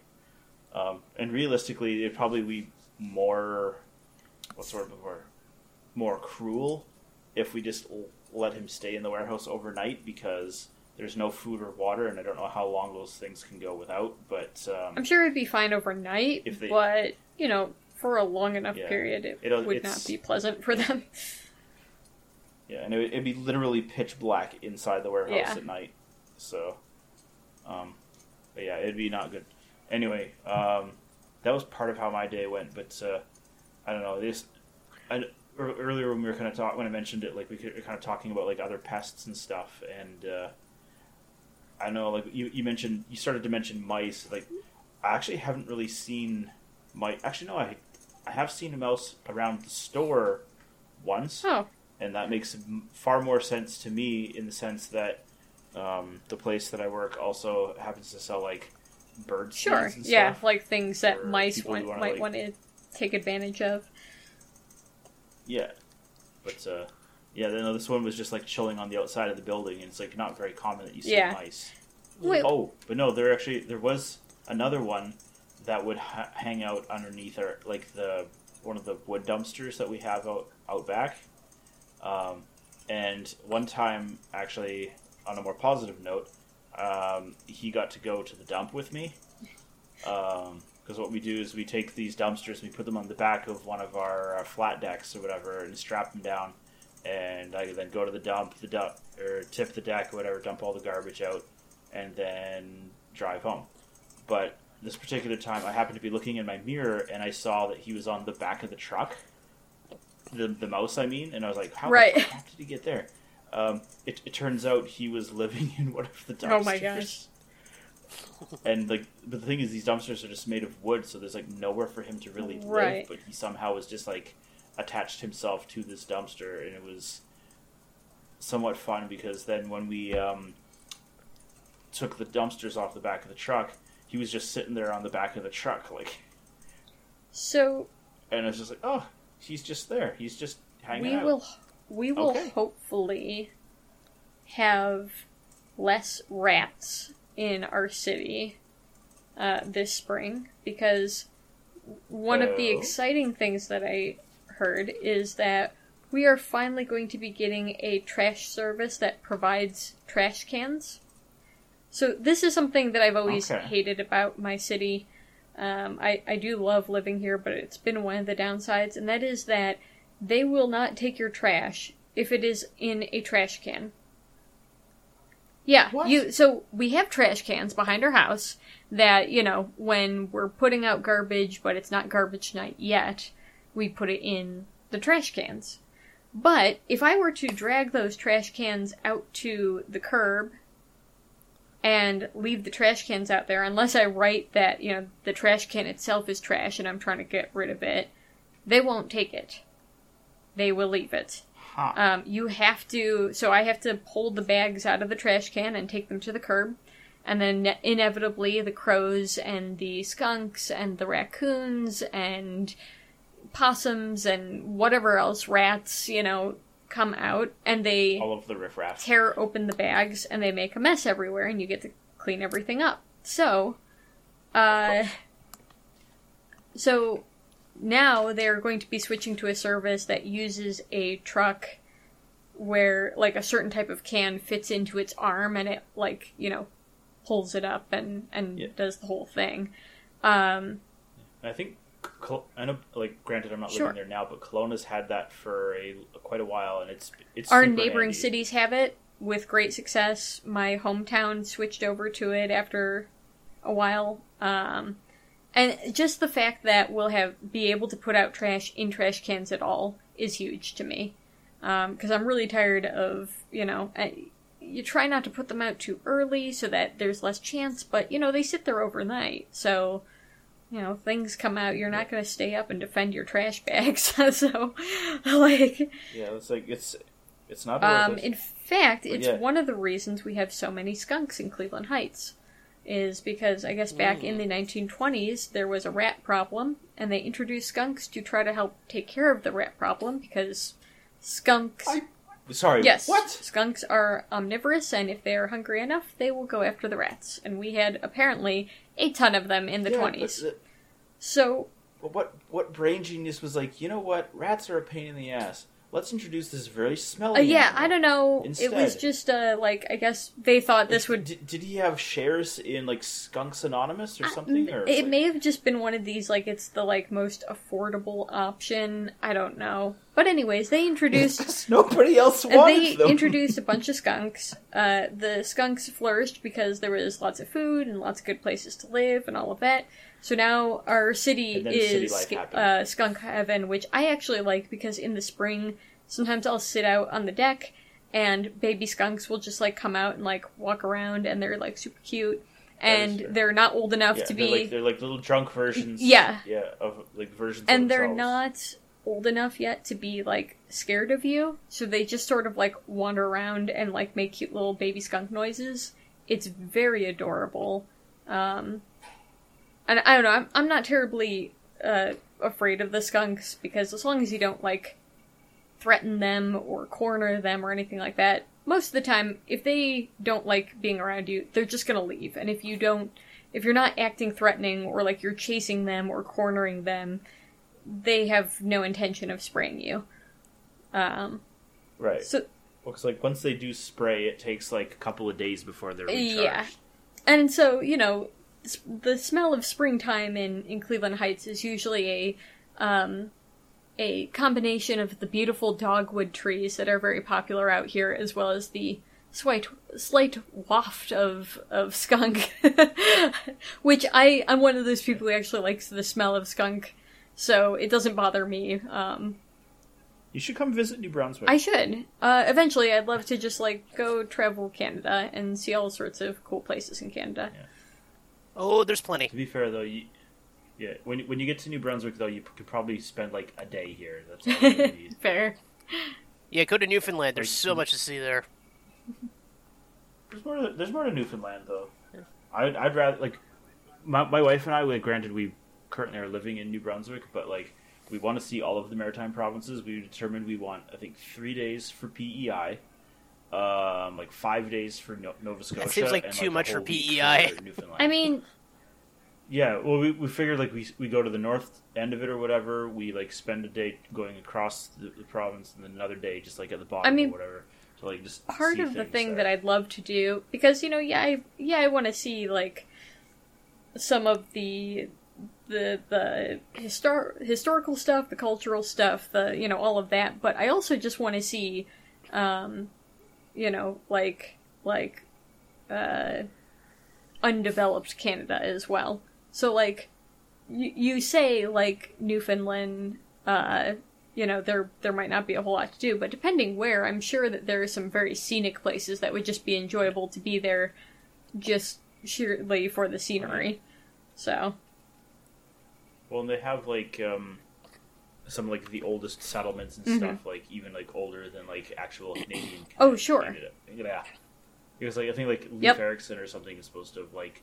Um, and realistically, it'd probably be more, what's the word before? More cruel if we just l- let him stay in the warehouse overnight because there's no food or water. And I don't know how long those things can go without. But um, I'm sure it'd be fine overnight, If they- but you know, for a long enough Yeah. period, it would not be pleasant for them. *laughs* Yeah, and it would, be literally pitch black inside the warehouse Yeah. at night. So, um, but yeah, it'd be not good. Anyway, um, that was part of how my day went. But uh, I don't know. This I, earlier when we were kind of talking when I mentioned it, like we were kind of talking about like other pests and stuff, and uh, I know like you you mentioned you started to mention mice. Like I actually haven't really seen mice. Actually, no, I I have seen a mouse around the store once Oh, and that makes far more sense to me in the sense that um, the place that I work also happens to sell like bird sure. and Yeah, like things that mice want, might like- want to take advantage of. Yeah. But uh, yeah, then this one was just like chilling on the outside of the building, and it's like not very common that you see Yeah. mice. Wait, Oh, but no, there actually there was another one that would ha- hang out underneath our like the one of the wood dumpsters that we have out out back. Um, and one time, actually, on a more positive note, um, he got to go to the dump with me. Because what we do is we take these dumpsters we put them on the back of one of our uh, flat decks or whatever, and strap them down. And I then go to the dump, the dump or tip the deck or whatever, dump all the garbage out, and then drive home. But this particular time, I happened to be looking in my mirror and I saw that he was on the back of the truck. The, the mouse, I mean, and I was like, "How Right. the did he get there?" Um, it, it turns out he was living *laughs* in one of the dumpsters. Oh my gosh. And like, but the thing is, these dumpsters are just made of wood, so there's like nowhere for him to really Right. live. But he somehow was just like attached himself to this dumpster, and it was somewhat fun because then when we um, took the dumpsters off the back of the truck, he was just sitting there on the back of the truck, like, so and I was just like, oh, he's just there. He's just hanging we out. will we will Okay. hopefully have less rats in our city uh, this spring because one of the Oh. exciting things that I heard is that we are finally going to be getting a trash service that provides trash cans. So this is something that I've always Okay. hated about my city. Um, I I do love living here, but it's been one of the downsides, and that is that they will not take your trash if it is in a trash can. Yeah, What? you. So we have trash cans behind our house that you know when we're putting out garbage, but it's not garbage night yet. We put it in the trash cans. But if I were to drag those trash cans out to the curb and leave the trash cans out there, unless I write that, you know, the trash can itself is trash and I'm trying to get rid of it, they won't take it. They will leave it. Huh. Um, you have to, so I have to pull the bags out of the trash can and take them to the curb. And then inevitably the crows and the skunks and the raccoons and possums and whatever else, rats, you know, come out and they All of the riffraff. tear open the bags and they make a mess everywhere and you get to clean everything up. So, uh, so now they're going to be switching to a service that uses a truck where like a certain type of can fits into its arm and it like, you know, pulls it up and and Yeah. does the whole thing. Um I think, I know, like, granted, I'm not Sure. living there now, but Kelowna's had that for a quite a while, and it's it's our neighboring handy. cities have it with great success. My hometown switched over to it after a while. Um, and just the fact that we'll have be able to put out trash in trash cans at all is huge to me. Because I'm really tired of you know. I, you try not to put them out too early so that there's less chance, but you know they sit there overnight, so you know things come out. You're not going to stay up and defend your trash bags, *laughs* so like Yeah, it's like it's it's not. um, worth it. in fact, it's yeah. one of the reasons we have so many skunks in Cleveland Heights. Is because I guess back in mm. the 1920s there was a rat problem, and they introduced skunks to try to help take care of the rat problem because skunks. I- Sorry. Yes, What? skunks are omnivorous, and if they are hungry enough, they will go after the rats. And we had apparently a ton of them in the Yeah, but 20s. So what what brain genius was like? You know what? Rats are a pain in the ass. Let's introduce this very smelly. uh, yeah. I don't know. It was just uh, like I guess they thought this would Did, did he have shares in like Skunks Anonymous or something? Or It like- may have just been one of these, like it's the like most affordable option. I don't know. But anyways, they introduced *laughs* nobody else wanted they them. *laughs* introduced a bunch of skunks. Uh, the skunks flourished because there was lots of food and lots of good places to live and all of that. So now our city city is happened. uh, skunk heaven, which I actually like because in the spring, sometimes I'll sit out on the deck and baby skunks will just like come out and like walk around and they're like super cute. And they're not old enough yeah, to they're be like they're like little drunk versions. Yeah. yeah, of like versions. and they're not old enough yet to be like scared of you so they just sort of like wander around and like make cute little baby skunk noises it's very adorable um and i don't know i'm, I'm not terribly uh afraid of the skunks because as long as you don't like threaten them or corner them or anything like that most of the time if they don't like being around you they're just gonna leave and if you don't if you're not acting threatening or like you're chasing them or cornering them they have no intention of spraying you. Um, right. so Well, 'cause, like once they do spray, it takes like a couple of days before they're recharged. Yeah. and so you know, the smell of springtime in in Cleveland Heights is usually a um, a combination of the beautiful dogwood trees that are very popular out here, as well as the slight slight waft of of skunk, *laughs* which I I'm one of those people who actually likes the smell of skunk, so it doesn't bother me. Um, You should come visit New Brunswick. I should. Uh, eventually, I'd love to just like go travel Canada and see all sorts of cool places in Canada. Oh, there's plenty. To be fair, though, you, yeah, when when you get to New Brunswick, though, you could probably spend like a day here. That's all you need. *laughs* Fair. Yeah, go to Newfoundland. There's Like, so much to see there. *laughs* There's more. To, there's more to Newfoundland, though. I'd, I'd rather like my my wife and I. Like, granted, we currently are living in New Brunswick, but like we want to see all of the maritime provinces. We determined we want, I think, three days for PEI. Um, like five days for no- Nova Scotia. That seems like and, too a much for whole PEI. for I mean, Yeah, well, we, we figured like we we go to the north end of it or whatever. We like spend a day going across the, the province, and then another day just like at the bottom I mean, or whatever. to like just part see of the thing there. that I'd love to do because you know yeah I yeah I want to see like some of the the the histor- historical stuff, the cultural stuff, the you know all of that, but I also just want to see um you know like like uh undeveloped Canada as well. So like you say like Newfoundland uh you know there there might not be a whole lot to do but depending where i'm sure that there are some very scenic places that would just be enjoyable to be there just sheerly for the scenery so Well, and they have like um, some like the oldest settlements and Mhm. stuff, like even like older than like actual Canadian. Oh, sure. Canada. Yeah, because like I think like Leif Yep. Erikson or something is supposed to have like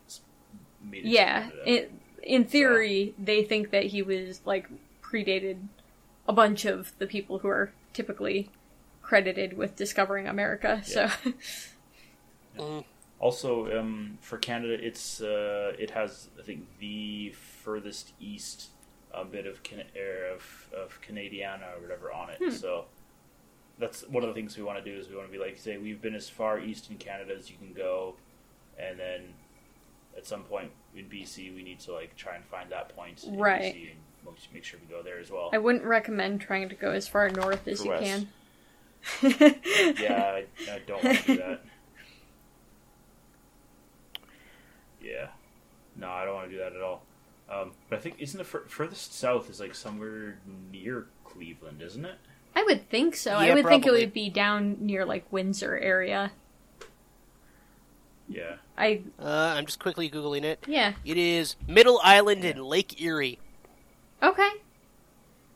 made it. yeah it, in theory they think that he was like predated a bunch of the people who are typically credited with discovering america so Mm. Also, um, for Canada, it's uh, it has I think the furthest east uh, bit of Can- er, of of Canadiana or whatever on it. Hmm. So that's one of the things we want to do is we want to be like say we've been as far east in Canada as you can go, and then at some point in BC we need to like try and find that point in Right. BC and make sure we go there as well. i wouldn't recommend trying to go as far north as For you west. can yeah, I, I don't want to do that. *laughs* Yeah, no, I don't want to do that at all. Um, but I think isn't the fur- furthest south is like somewhere near Cleveland, isn't it? I would think so. I Yeah, would think it would be down near like Windsor area. Yeah. I Uh, I'm just quickly googling it. yeah. It is Middle Island in Lake Erie. Okay.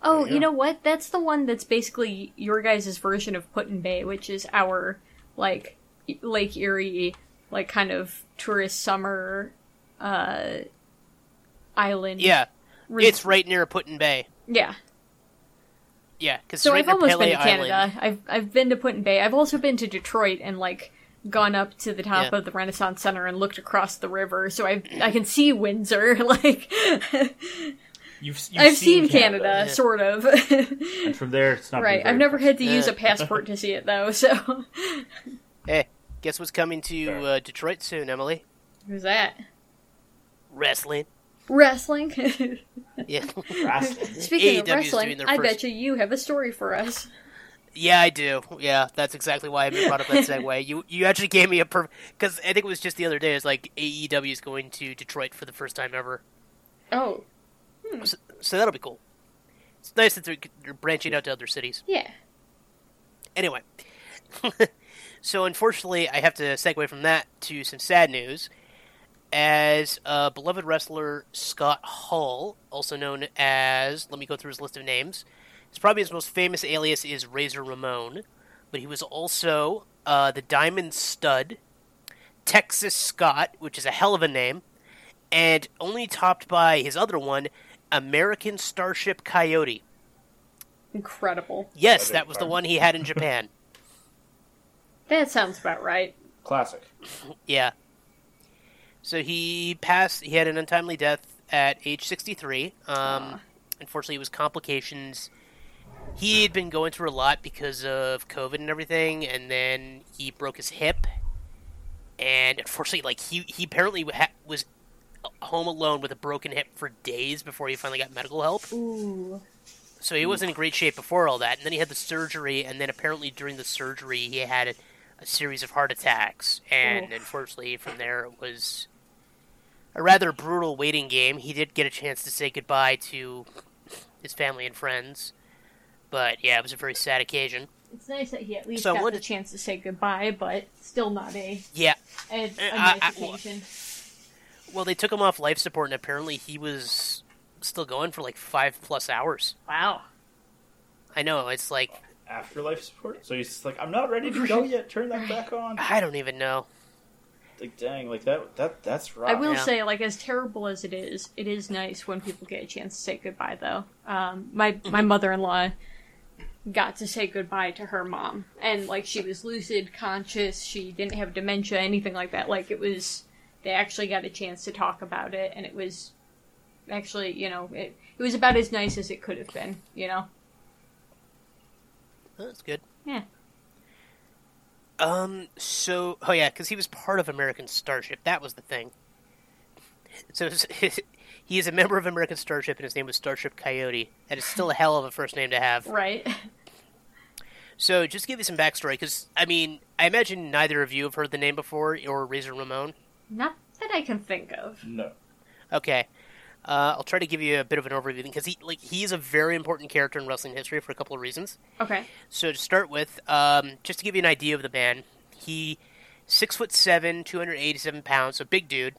Oh, you you know what? That's the one that's basically your guys' version of Put-in-Bay, which is our like Lake Erie, like kind of tourist summer uh island. Yeah, res- it's right near Put-in-Bay. yeah. Yeah, because So right I've near almost Pelee been to Island. Canada. I've I've been to Put-in-Bay. I've also been to Detroit and like gone up to the top Yeah. of the Renaissance Center and looked across the river. So I I can see Windsor. *laughs* Like You've, you've I've seen, Canada, Yeah. sort of. and from there it's not right. I've never had to use a passport to see it though. So Hey, *laughs* guess what's coming to uh, Detroit soon, Emily? who's that? Wrestling. Wrestling. *laughs* Yeah, Wrestling. *laughs* Speaking of wrestling, doing I first- bet you you have a story for us. yeah, I do. Yeah, that's exactly why I brought up that segue. You you actually gave me a perfect because I think it was just the other day. It's like AEW is going to Detroit for the first time ever, Oh, hmm. so that'll be cool. It's nice that they're, they're branching out to other cities. yeah. Anyway, *laughs* so unfortunately, I have to segue from that to some sad news. As uh, beloved wrestler Scott Hall, also known as, let me go through his list of names. His probably his most famous alias is Razor Ramon, but he was also uh, the Diamond Stud, Texas Scott, which is a hell of a name, and only topped by his other one, American Starship Coyote. Incredible. Yes, that was the one he had in Japan. *laughs* That sounds about right. Classic. Yeah. So he passed. He had an untimely death at age 63. Um, unfortunately, it was complications. He had been going through a lot because of COVID and everything, and then he broke his hip. And unfortunately, like he he apparently ha- was home alone with a broken hip for days before he finally got medical help. Ooh. So he wasn't in great shape before all that, and then he had the surgery, and then apparently during the surgery he had a, a series of heart attacks, and unfortunately from there it was a rather brutal waiting game. He did get a chance to say goodbye to his family and friends, but yeah, it was a very sad occasion. It's nice that he at least So got what the chance to say goodbye, but still not a Yeah, a, a Uh, nice I- I- well- occasion. well they took him off life support, and apparently he was still going for like five plus hours. Wow. I know it's like Afterlife support. So he's just like, I'm not ready to go yet. Turn that *sighs* back on. I don't even know. Like, dang, like that. That that's right. I will Yeah. say, like, as terrible as it is, it is nice when people get a chance to say goodbye. Though, um, my my mother in law got to say goodbye to her mom, and like she was lucid, conscious. She didn't have dementia, anything like that. Like it was, they actually got a chance to talk about it, and it was actually, you know, it it was about as nice as it could have been. You know. That's good. Yeah. Um. So, oh yeah, because he was part of American Starship. That was the thing. So his, *laughs* he is a member of American Starship, and his name was Starship Coyote. That is still a hell of a first name to have. Right. So, just to give you some backstory, because I mean, I imagine neither of you have heard the name before, or Razor Ramon. Not that I can think of. No. Okay. Uh, I'll try to give you a bit of an overview because he like he is a very important character in wrestling history for a couple of reasons. Okay. So to start with, um, just to give you an idea of the man, he six foot seven, two hundred eighty seven pounds, so big dude.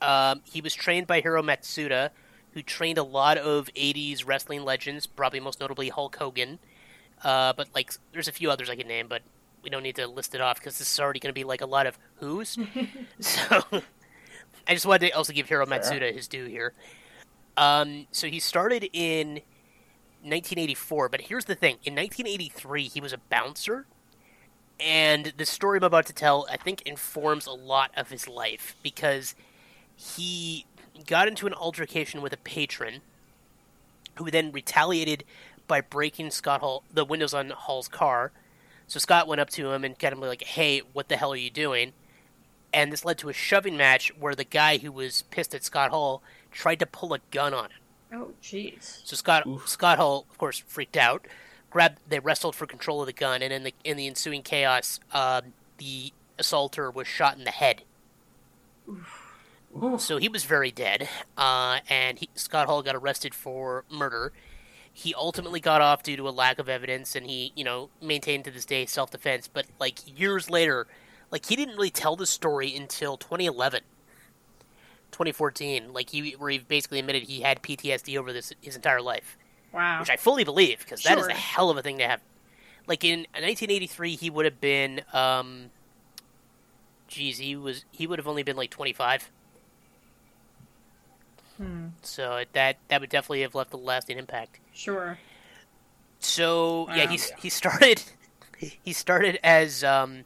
Um, he was trained by Hiro Matsuda, who trained a lot of '80s wrestling legends, probably most notably Hulk Hogan. Uh, but like, there's a few others I can name, but we don't need to list it off because this is already going to be like a lot of who's. *laughs* so I just wanted to also give Hiro. Matsuda his due here. Um, so he started in 1984, but here's the thing: in 1983, he was a bouncer, and the story I'm about to tell, I think, informs a lot of his life because he got into an altercation with a patron, who then retaliated by breaking Scott Hall the windows on Hall's car. So Scott went up to him and kind of like, "Hey, what the hell are you doing?" And this led to a shoving match where the guy who was pissed at Scott Hall tried to pull a gun on him. Oh, jeez. So Scott Oof. Scott Hall, of course, freaked out. Grabbed, they wrestled for control of the gun, and in the in the ensuing chaos, um, the assaulter was shot in the head. Ooh. So he was very dead, uh, and he, Scott Hall got arrested for murder. He ultimately got off due to a lack of evidence, and he, you know, maintained to this day self defense. But like years later, like he didn't really tell the story until 2011, 2014. Like he, where he basically admitted he had PTSD over this his entire life Wow. which I fully believe because that is a hell of a thing to have. Like in 1983, he would have been, um, geez, he was he would have only been like 25. Hmm. So that that would definitely have left a lasting impact. Sure. So yeah, Wow. he he started *laughs* he started as um,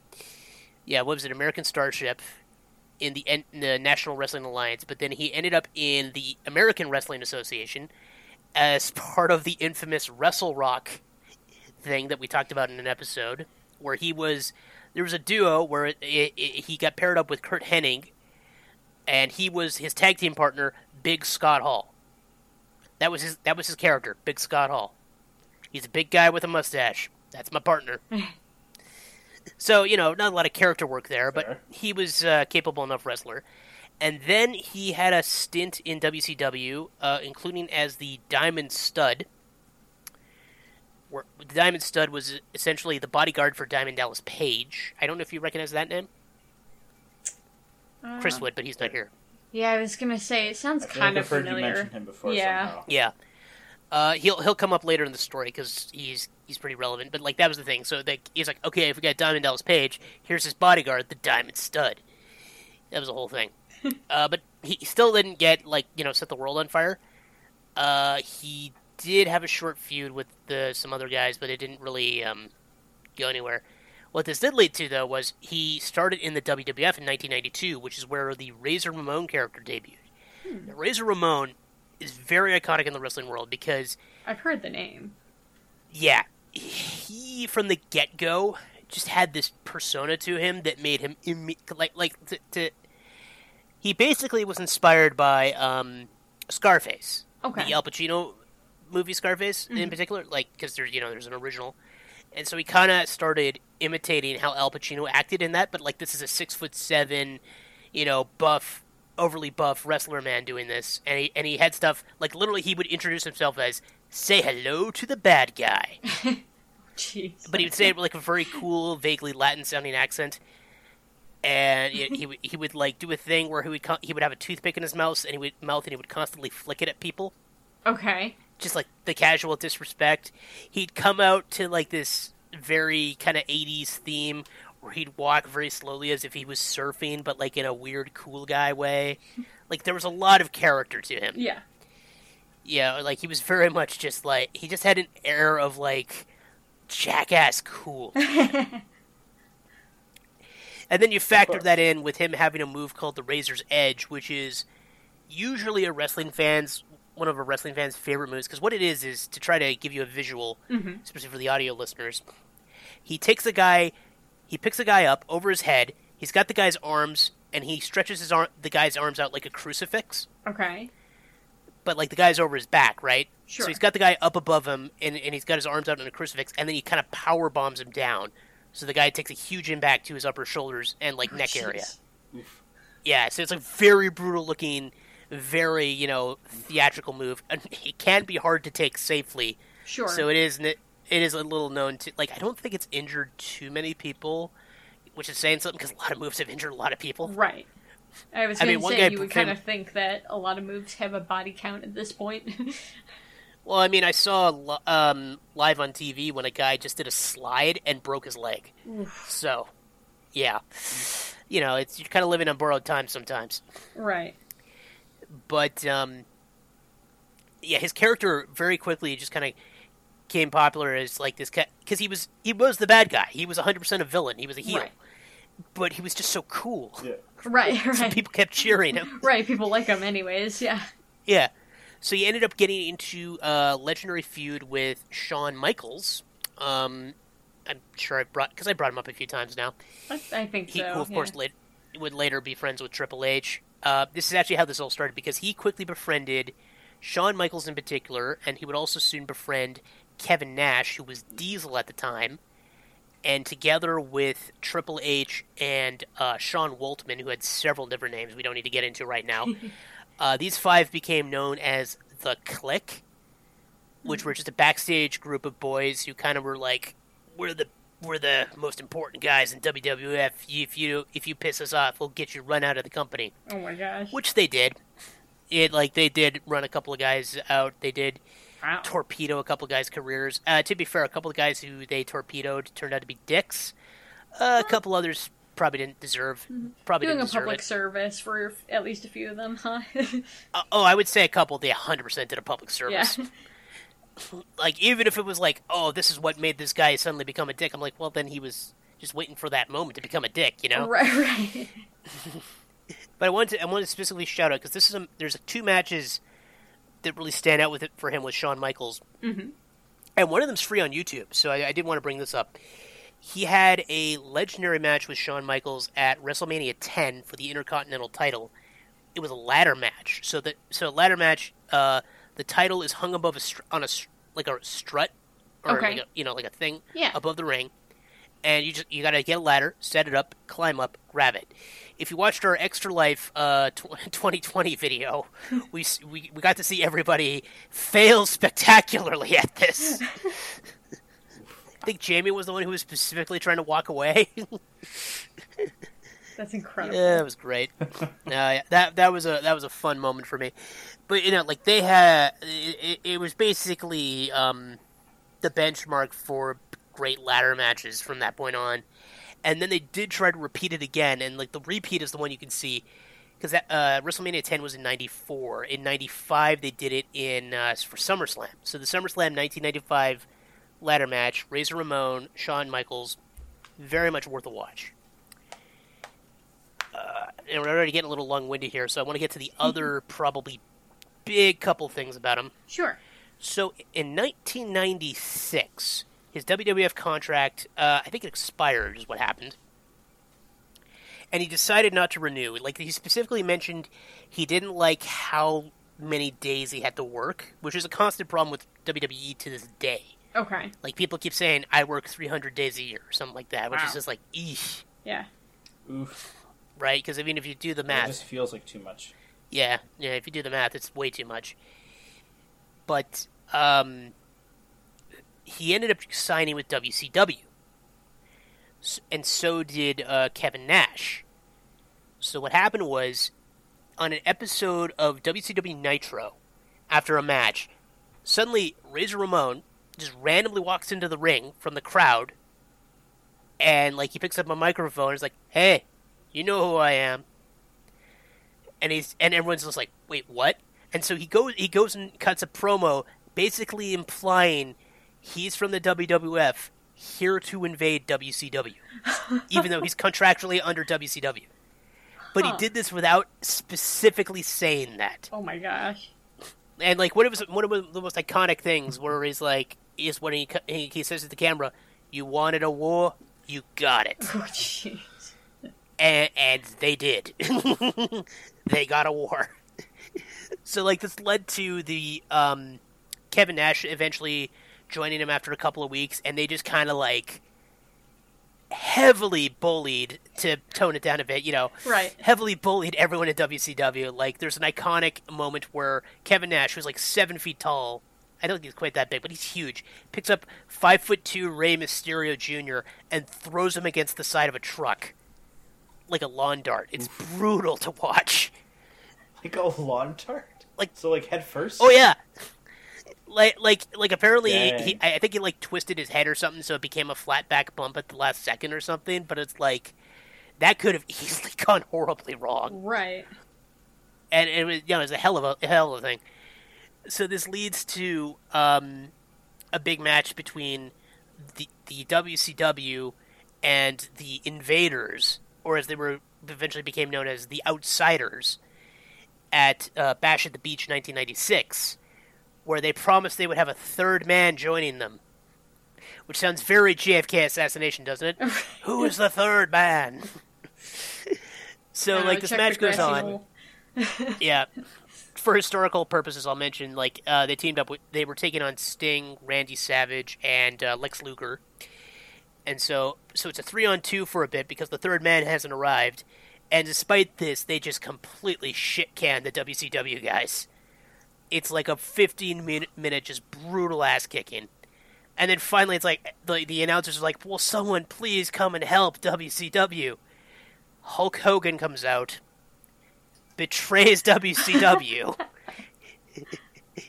yeah, what was it, American Starship in the in the National Wrestling Alliance, but then he ended up in the American Wrestling Association as part of the infamous WrestleRock thing that we talked about in an episode, where he was there was a duo where it, it, it, he got paired up with Curt Hennig, and he was his tag team partner, Big Scott Hall. That was his that was his character, Big Scott Hall. He's a big guy with a mustache. That's my partner. *laughs* so you know, not a lot of character work there, but Fair. he was uh, capable enough wrestler. And then he had a stint in WCW, uh, including as the Diamond Stud. Where the Diamond Stud was essentially the bodyguard for Diamond Dallas Page. I don't know if you recognize that name. Chris Uh, would, but he's not here. Yeah, I was gonna say it sounds I kind of I've heard you familiar. mention him before Yeah. somehow. Yeah, uh, he'll he'll come up later in the story because he's he's pretty relevant. But like that was the thing. So like, he's like, okay, if we got Diamond Dallas Page, here's his bodyguard, the Diamond Stud. That was the whole thing. *laughs* uh, but he still didn't get like you know set the world on fire. Uh, he did have a short feud with the, some other guys, but it didn't really um, go anywhere. What this did lead to, though, was he started in the WWF in 1992, which is where the Razor Ramon character debuted. Now, Razor Ramon is very iconic in the wrestling world because, I've heard the name. yeah, he from the get go just had this persona to him that made him like like to, to. He basically was inspired by um, Scarface, Okay. the Al Pacino movie Scarface in particular, like because there's you know there's an original, and so he kind of started imitating how Al Pacino acted in that. But like this is a six foot seven, you know, buff, overly buff wrestler man doing this, and he and he had stuff like literally he would introduce himself as "Say hello to the bad guy," *laughs* Jeez. but he would say it with like a very cool, vaguely Latin sounding accent. And he, he would he would like do a thing where he would co- he would have a toothpick in his mouth and he would mouth and he would constantly flick it at people Okay. just like the casual disrespect. He'd come out to like this very kind of 80s theme where he'd walk very slowly as if he was surfing, but like in a weird cool guy way. *laughs* Like there was a lot of character to him. Yeah. Yeah, like he was very much just like he just had an air of like jackass cool. *laughs* and then you factor that in with him having a move called the Razor's Edge, which is usually a wrestling fan's one of a wrestling fan's favorite moves because what it is is to try to give you a visual, Mhm. especially for the audio listeners. He takes a guy He picks a guy up over his head. He's got the guy's arms, and he stretches his arm, the guy's arms out like a crucifix. Okay. But like the guy's over his back, right? Sure. So he's got the guy up above him, and, and he's got his arms out in a crucifix, and then he kind of power bombs him down. So the guy takes a huge impact to his upper shoulders and like oh, neck area. Jeez. Yeah, so it's a very brutal looking, very you know theatrical move. And it can be hard to take safely. Sure. So it is. It is a little known to like. I don't think it's injured too many people, which is saying something because a lot of moves have injured a lot of people. right. I was I going mean, to one say you would kind of think that a lot of moves have a body count at this point. *laughs* Well, I mean, I saw um, live on TV when a guy just did a slide and broke his leg. So, yeah, you know, it's you're kind of living on borrowed time sometimes. right. but um, yeah, his character very quickly just kind of became popular as like this because he was he was the bad guy. He was 100 percent a villain. He was a heel, Right. but he was just so cool. Yeah. Right. *laughs* Right. People kept cheering him. *laughs* right. People like him, anyways. Yeah. Yeah, so he ended up getting into a legendary feud with Shawn Michaels. Um, I'm sure I brought because I brought him up a few times now. I, I think he, so. who of course yeah. would later be friends with Triple H. Uh, this is actually how this all started because he quickly befriended Shawn Michaels in particular, and he would also soon befriend Kevin Nash, who was Diesel at the time. And together with Triple H and uh, Sean Waltman, who had several different names we don't need to get into right now, *laughs* uh, these five became known as the Kliq, which were just a backstage group of boys who kind of were like, "We're the we're the most important guys in WWF. If you if you piss us off, we'll get you run out of the company." Oh my gosh. Which they did. It like they did run a couple of guys out. They did Wow. torpedo a couple guys' careers. Uh, to be fair, a couple of guys who they torpedoed turned out to be dicks. Uh, a couple others probably didn't deserve. Probably Doing a public it. service for at least a few of them, huh? *laughs* Uh, oh, I would say a couple. They 100% did a public yeah. service. *laughs* Like even if it was like, oh, this is what made this guy suddenly become a dick. I'm like, well, then he was just waiting for that moment to become a dick, you know. Right. *laughs* Right. But I wanted to, I wanted to specifically shout out because this is a, there's two matches that really stand out with it for him with Shawn Michaels, Mhm. and one of them's free on YouTube. So I, I did want to bring this up. He had a legendary match with Shawn Michaels at WrestleMania 10 for the Intercontinental title. It was a ladder match. So the so a ladder match, uh, the title is hung above a str- on a str- like a strut or Okay. like a, you know like a thing Yeah. above the ring, and you just you got to get a ladder, set it up, climb up, grab it. If you watched our Extra Life uh, tw- *laughs* 2020 video, *laughs* we, we we got to see everybody fail spectacularly at this. *laughs* I think Jamie was the one who was specifically trying to walk away. That's incredible. Yeah, it was great. uh, yeah, that that was a that was a fun moment for me. But you know, like they had, it, it was basically um, the benchmark for great ladder matches from that point on. And then they did try to repeat it again, and like the repeat is the one you can see because uh, WrestleMania 10 was in '94. In '95, they did it in uh, for SummerSlam. So the SummerSlam 1995 ladder match, Razor Ramon, Shawn Michaels, very much worth a watch and we're already getting a little long-winded here, so I want to get to the other probably big couple things about him. Sure. So in 1996, his WWF contract, uh, I think it expired, is what happened, and he decided not to renew. Like he specifically mentioned, he didn't like how many days he had to work, which is a constant problem with WWE to this day. Okay. Like people keep saying, "I work 300 days a year" or something like that, which Wow. is just like, eesh, Yeah. Oof. right? Because I mean, if you do the math. It just feels like too much. Yeah, yeah. If you do the math, it's way too much. But um, he ended up signing with WCW, and so did uh, Kevin Nash. So what happened was, on an episode of WCW Nitro, after a match, suddenly Razor Ramon just randomly walks into the ring from the crowd, and like he picks up a microphone and is like, "Hey, you know who I am." and he's and everyone's just like, "Wait, what?" And so he goes he goes and cuts a promo, basically implying he's from the WWF, here to invade WCW, *laughs* even though he's contractually under WCW. But he did this without specifically saying that. Oh my gosh. And like one of his one of the most iconic things, where he's like, is when he he, he says to the camera, "You wanted a war, You got it. *laughs* Oh, jeez. and, and they did. *laughs* they got a war. so like this led to the um, Kevin Nash eventually joining him after a couple of weeks, and they just kind of like heavily bullied to tone it down a bit. You know, Right. heavily bullied everyone at WCW. Like there's an iconic moment where Kevin Nash, who's like seven feet tall. I don't think he's quite that big, but he's huge. Picks up five foot two Rey Mysterio Jr. and throws him against the side of a truck like a lawn dart. It's mm. brutal to watch. Like a lawn dart? Like- so, like head first? Oh yeah, like like like apparently Dang. he, I I think he like twisted his head or something, so it became a flat back bump at the last second or something. But it's like that could have *laughs* easily gone horribly wrong. Right. and it was you know it was a hell of a, a hell of a thing. So this leads to um, a big match between the the WCW and the Invaders, or as they were eventually became known as the Outsiders, at uh, Bash at the Beach 1996, where they promised they would have a third man joining them. Which sounds very JFK assassination, doesn't it? *laughs* Who is the third man? *laughs* so, like, this match goes on *laughs* yeah. For historical purposes, I'll mention like uh, they teamed up. With, they were taking on Sting, Randy Savage, and uh, Lex Luger, and so so it's a three on two for a bit because the third man hasn't arrived. And despite this, they just completely shit can the WCW guys. It's like a 15 minute, minute just brutal ass kicking. And then finally, it's like the the announcers are like, "Will someone please come and help WCW?" Hulk Hogan comes out, betrays *laughs* WCW.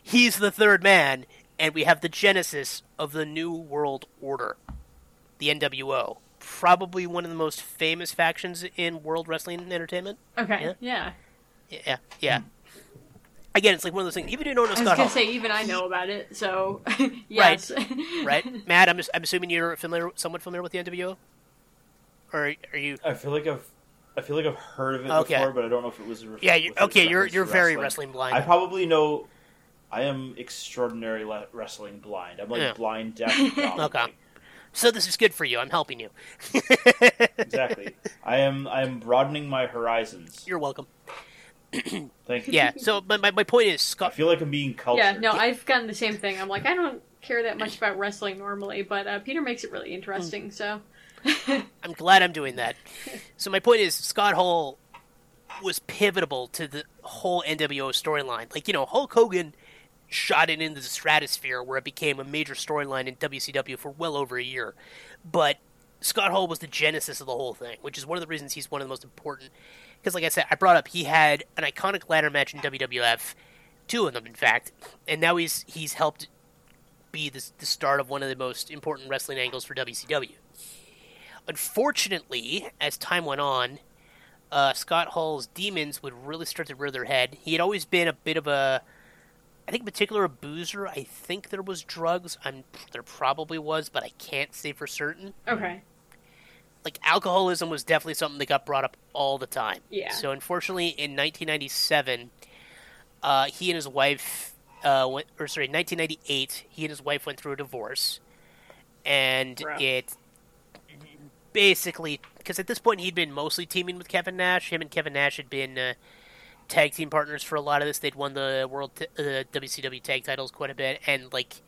He's the third man, and we have the genesis of the New World Order, the NWO. Probably one of the most famous factions in World Wrestling Entertainment. Okay. Yeah. Yeah. Yeah, yeah. Hmm. Again, it's like one of those things. Even if you don't know I was gonna Hall, say even I know about it. So *laughs* yes. right? Matt, I'm, I'm assuming you're familiar, somewhat familiar with the NWO, or are you? I feel like I've. I feel like I've heard of it Okay. before, but I don't know if it was. Ref- Yeah, you, if okay. You're you're to very wrestling. wrestling blind. I probably know. I am extraordinary le- wrestling blind. I'm like Yeah. blind, deaf, *laughs* and. Okay. So this is good for you. I'm helping you. *laughs* Exactly. I am. I am broadening my horizons. You're welcome. Thank you. Yeah. So my, my, my point is Scott. I feel like I'm being cultured. yeah. No, I've gotten the same thing. I'm like I don't care that much about wrestling normally, but uh, Peter makes it really interesting. So *laughs* *laughs* I'm glad I'm doing that. So my point is Scott Hall was pivotal to the whole NWO storyline. Like you know Hulk Hogan shot it into the stratosphere where it became a major storyline in WCW for well over a year, but Scott Hall was the genesis of the whole thing, which is one of the reasons he's one of the most important. Because, like I said, I brought up he had an iconic ladder match in WWF, two of them, in fact, and now he's he's helped be the, the start of one of the most important wrestling angles for WCW. Unfortunately, as time went on, uh, Scott Hall's demons would really start to rear their head. He had always been a bit of a, I think, in particular a boozer. I think there was drugs. I'm there probably was, but I can't say for certain. okay. Like alcoholism was definitely something that got brought up all the time. Yeah. So unfortunately, in 1997, uh, he and his wife, uh, went, or sorry, 1998, he and his wife went through a divorce, and Rough. it basically because at this point he'd been mostly teaming with Kevin Nash. Him and Kevin Nash had been uh, tag team partners for a lot of this. They'd won the world t- uh, WCW tag titles quite a bit, and like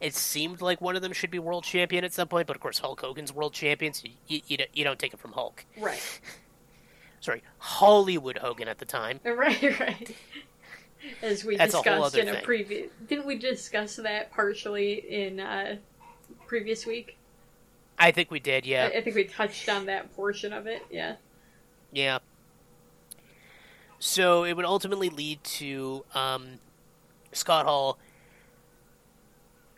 it seemed like one of them should be world champion at some point. But of course, Hulk Hogan's world champion, so you, you, don't- you don't take it from Hulk. Right. *laughs* Sorry, Hollywood Hogan at the time. *laughs* Right. Right. As we That's a discussed other in a previous, didn't we discuss that partially in uh, previous week? I think we did, yeah. I, I think we touched on that portion of it. Yeah. Yeah. So it would ultimately lead to um, Scott Hall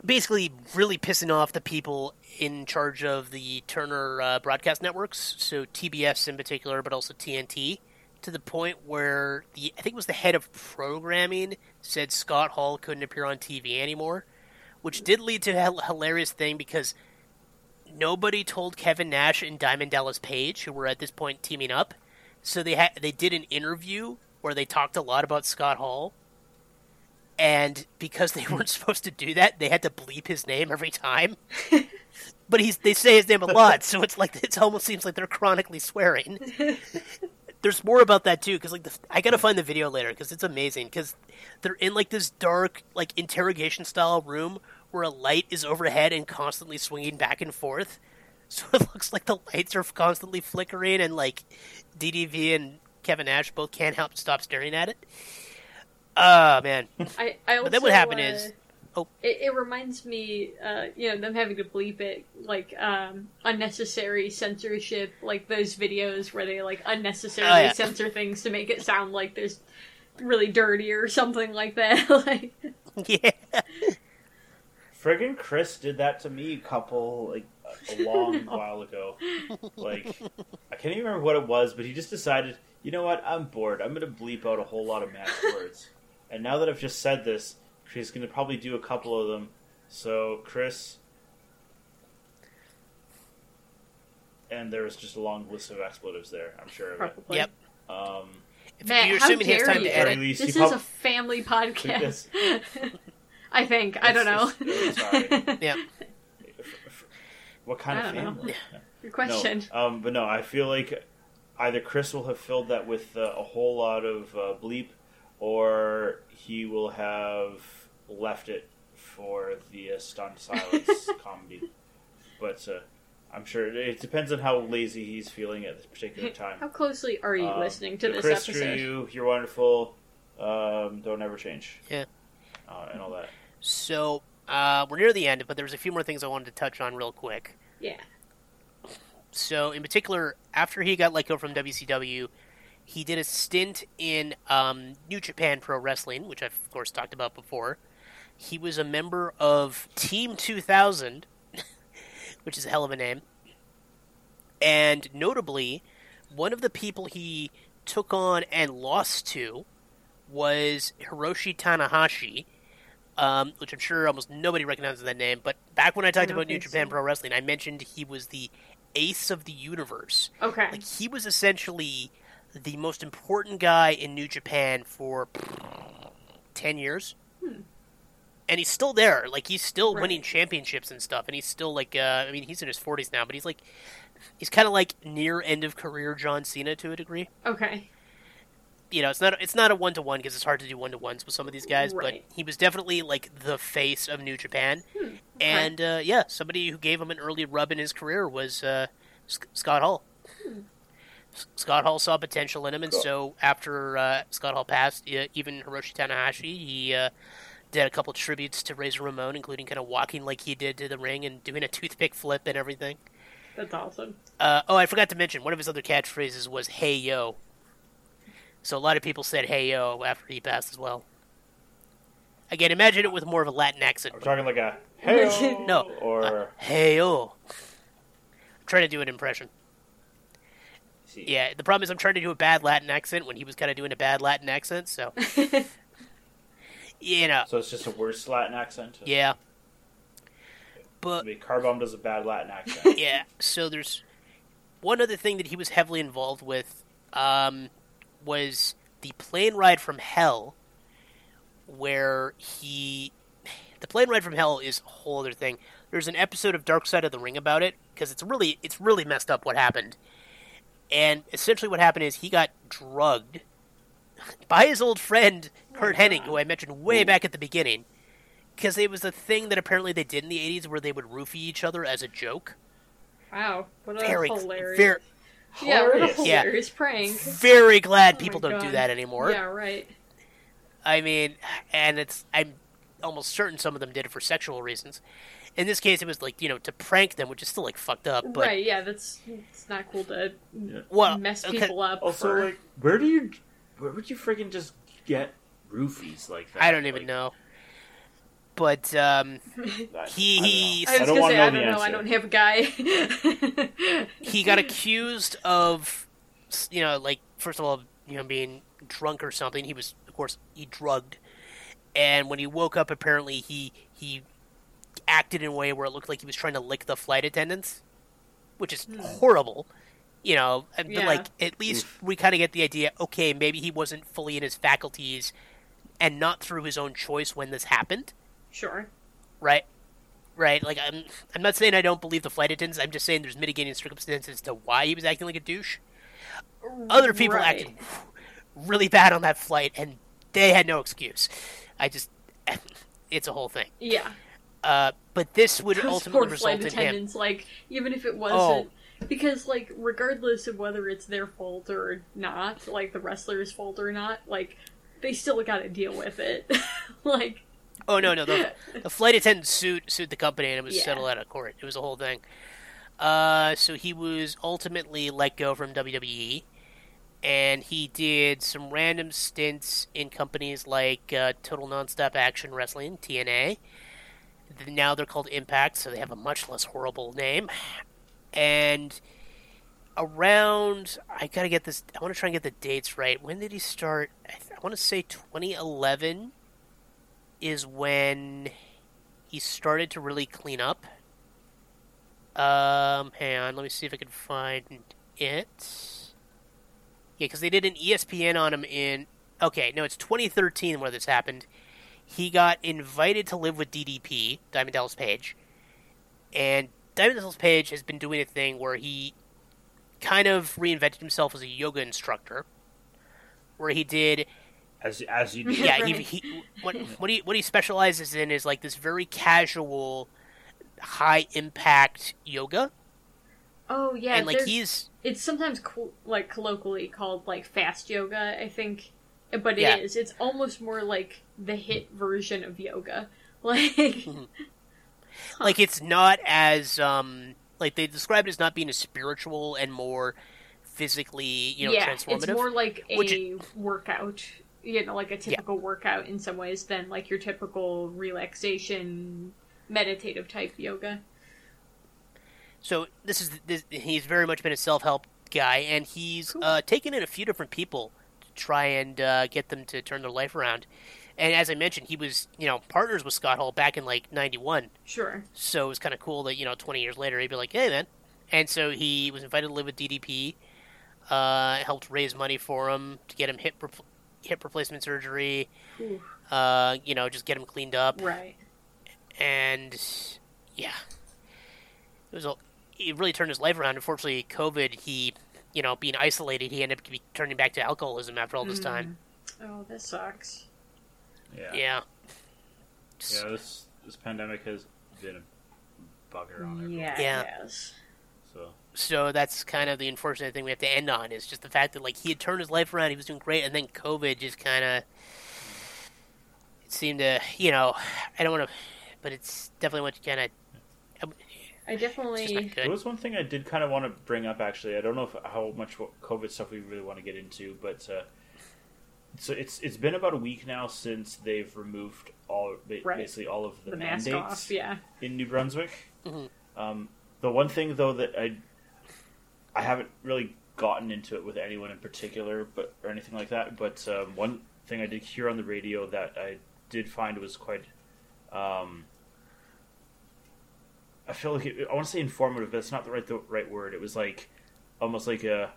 basically really pissing off the people in charge of the Turner uh, broadcast networks, so TBS in particular, but also TNT, to the point where the I think it was the head of programming said Scott Hall couldn't appear on TV anymore, which did lead to a hilarious thing because nobody told Kevin Nash and Diamond Dallas Page, who were at this point teaming up. So they had they did an interview where they talked a lot about Scott Hall, and because they *laughs* weren't supposed to do that, they had to bleep his name every time. *laughs* but he's they say his name a lot, so it's like it almost seems like they're chronically swearing. *laughs* There's more about that too, because like the, I gotta find the video later because it's amazing. Because they're in like this dark, like interrogation style room where a light is overhead and constantly swinging back and forth. So it looks like the lights are constantly flickering, and like DDP and Kevin Nash both can't help stop staring at it. Oh man, I, I also, but then what happened uh, is, oh, It, it reminds me, uh, you know, them having to bleep it, like, um, unnecessary censorship, like those videos where they, like, unnecessarily Oh, yeah. censor things to make it sound like there's really dirty or something like that. *laughs* like, yeah, Friggin' Chris did that to me a couple like a long *laughs* while ago. Like I can't even remember what it was, but he just decided, you know what, I'm bored. I'm gonna bleep out a whole lot of mad words. And now that I've just said this, he's gonna probably do a couple of them. So Chris and there was just a long list of expletives there, I'm sure of it. probably. Yep. Um If Matt, you're how assuming he has dare time you? to edit. At least This he is prob- a family podcast. *laughs* Yes. *laughs* I think. I don't know. It's- it's- sorry. Yeah, *laughs* what kind I of don't know. family? Good question. No, um, but no, I feel like either Chris will have filled that with uh, a whole lot of uh, bleep, or he will have left it for the uh, stunned silence *laughs* comedy. But uh, I'm sure it, it depends on how lazy he's feeling at this particular *laughs* time. How closely are you Um, listening to this Chris, episode? Drew, you, you're wonderful. Um, don't ever change. Yeah. Uh, and all that. So uh, we're near the end, but there's a few more things I wanted to touch on real quick. Yeah. So in particular, after he got let go from WCW, he did a stint in um, New Japan Pro Wrestling, which I've of course talked about before. He was a member of Team 2000, *laughs* which is a hell of a name. And notably, one of the people he took on and lost to was Hiroshi Tanahashi, um, which I'm sure almost nobody recognizes that name. But back when I talked don't about New Japan so. Pro Wrestling, I mentioned he was the ace of the universe. Okay. Like he was essentially the most important guy in New Japan for ten years, and he's still there. Like he's still Right. winning championships and stuff, and he's still like uh, I mean he's in his forties now, but he's like he's kind of like near end of career John Cena to a degree. okay. You know, it's not it's not a one to one because it's hard to do one to ones with some of these guys, Right. but he was definitely like the face of New Japan. And uh, yeah, somebody who gave him an early rub in his career was uh, Sc- Scott Hall. S- Scott Hall saw potential in him, and Cool. so after uh, Scott Hall passed, uh, even Hiroshi Tanahashi, he uh, did a couple tributes to Razor Ramon, including kind of walking like he did to the ring and doing a toothpick flip and everything. That's awesome. Uh, oh, I forgot to mention one of his other catchphrases was "Hey yo." So a lot of people said "Hey yo" after he passed as well. Again, imagine it with more of a Latin accent. We're talking like a hey *laughs* No. or Hey yo. I'm trying to do an impression. See. Yeah, the problem is I'm trying to do a bad Latin accent when he was kind of doing a bad Latin accent. So *laughs* you know, So it's just a worse Latin accent. yeah. But. I But mean, Carbomb does a bad Latin accent. *laughs* yeah, so there's one other thing that he was heavily involved with um, was the plane ride from hell, where he the plane ride from hell is a whole other thing. There's an episode of Dark Side of the Ring about it because it's really it's really messed up what happened. And essentially, what happened is he got drugged by his old friend Curt oh Hennig, who I mentioned way back at the beginning, because it was a thing that apparently they did in the '80s where they would roofie each other as a joke. wow. What a Very, hilarious. very, yeah, what a Hilarious. Yeah. prank. very glad Oh people don't do that anymore. Yeah, right. I mean, and it's I'm almost certain some of them did it for sexual reasons. In this case, it was like you know to prank them, which is still like fucked up. But right, yeah, that's it's not cool to well, mess okay, people up. Also, for... like, where do you, where would you friggin' just get roofies like that? I don't even Like, know. But um, I- He- I don't know. he- I was I don't gonna say know I don't know. I don't have a guy. *laughs* he got *laughs* accused of, you know, like first of all, you know, being drunk or something. He was, of course, he drugged, and when he woke up, apparently he he acted in a way where it looked like he was trying to lick the flight attendants, which is horrible. You know, and- but Yeah. like at least we kind of get the idea. Okay, maybe he wasn't fully in his faculties, and not through his own choice when this happened, Sure. right? right? Like I'm I'm not saying I don't believe the flight attendants. I'm just saying there's mitigating circumstances to why he was acting like a douche. Other people Right. acted really bad on that flight, and they had no excuse. I just *laughs* it's a whole thing. Yeah. Uh, but this would Those ultimately poor result flight in him. attendants, like, even if it Oh. wasn't. Because, like, regardless of whether it's their fault or not, like the wrestler's fault or not, like, they still gotta deal with it. *laughs* like, Oh no, no, the, *laughs* the flight attendant sued sued the company, and it was Yeah. settled out of court. It was a whole thing. Uh, so he was ultimately let go from WWE, and he did some random stints in companies like uh, Total Nonstop Action Wrestling (TNA). Now they're called Impact, so they have a much less horrible name. And around, I gotta get this. I want to try and get the dates right. When did he start? I, want to say 2011 is when he started to really clean up. Um, hang on, let me see if I can find it. Yeah, because they did an ESPN on him in. Okay, no, it's 2013 where this happened. He got invited to live with DDP, Diamond Dallas Page, and Diamond Dallas Page has been doing a thing where he kind of reinvented himself as a yoga instructor, where he did As as you do. yeah, Right. he, he what what he what he specializes in is like this very casual, high impact yoga, oh, yeah, and like he's it's sometimes co- like colloquially called like fast yoga i think but it is. Yeah. it's almost more like the hit version of yoga *laughs* like Mm-hmm. like it's not as um like they describe it as not being as spiritual and more physically you know yeah transformative. it's more like a workout you know like a typical workout in some ways than like your typical relaxation meditative type yoga So this is this, he's very much been a self help guy, and he's uh, taken in a few different people try and uh, get them to turn their life around. And as I mentioned, he was you know partners with Scott Hall back in like '91, sure so it was kind of cool that you know 20 years later he'd be like, "Hey man," and so he was invited to live with DDP, uh, helped raise money for him to get him hip hip replacement surgery, uh, you know, just get him cleaned up right and yeah, it was a. It really turned his life around. Unfortunately, COVID, he, you know, being isolated, he ended up turning back to alcoholism after all this time. Mm. oh this sucks Yeah. Yeah. Yeah, this this pandemic has been a bugger on everyone. yeah Yeah. yes So So that's kind of the unfortunate thing we have to end on is just the fact that like he had turned his life around, he was doing great, and then COVID just kind of it seemed to, you know, I don't want to, but it's definitely what you kind of. I It's just not definitely there was one thing I did kind of want to bring up. Actually, I don't know if how much COVID stuff we really want to get into, but uh, so it's it's been about a week now since they've removed all basically all of the, the mask mandates off yeah in New Brunswick. Mhm. Um, the one thing though that I I haven't really gotten into it with anyone in particular, but or anything like that. But um, one thing I did hear on the radio that I did find was quite. Um, I feel like it, I want to say informative, but it's not the right the right word. It was like almost like a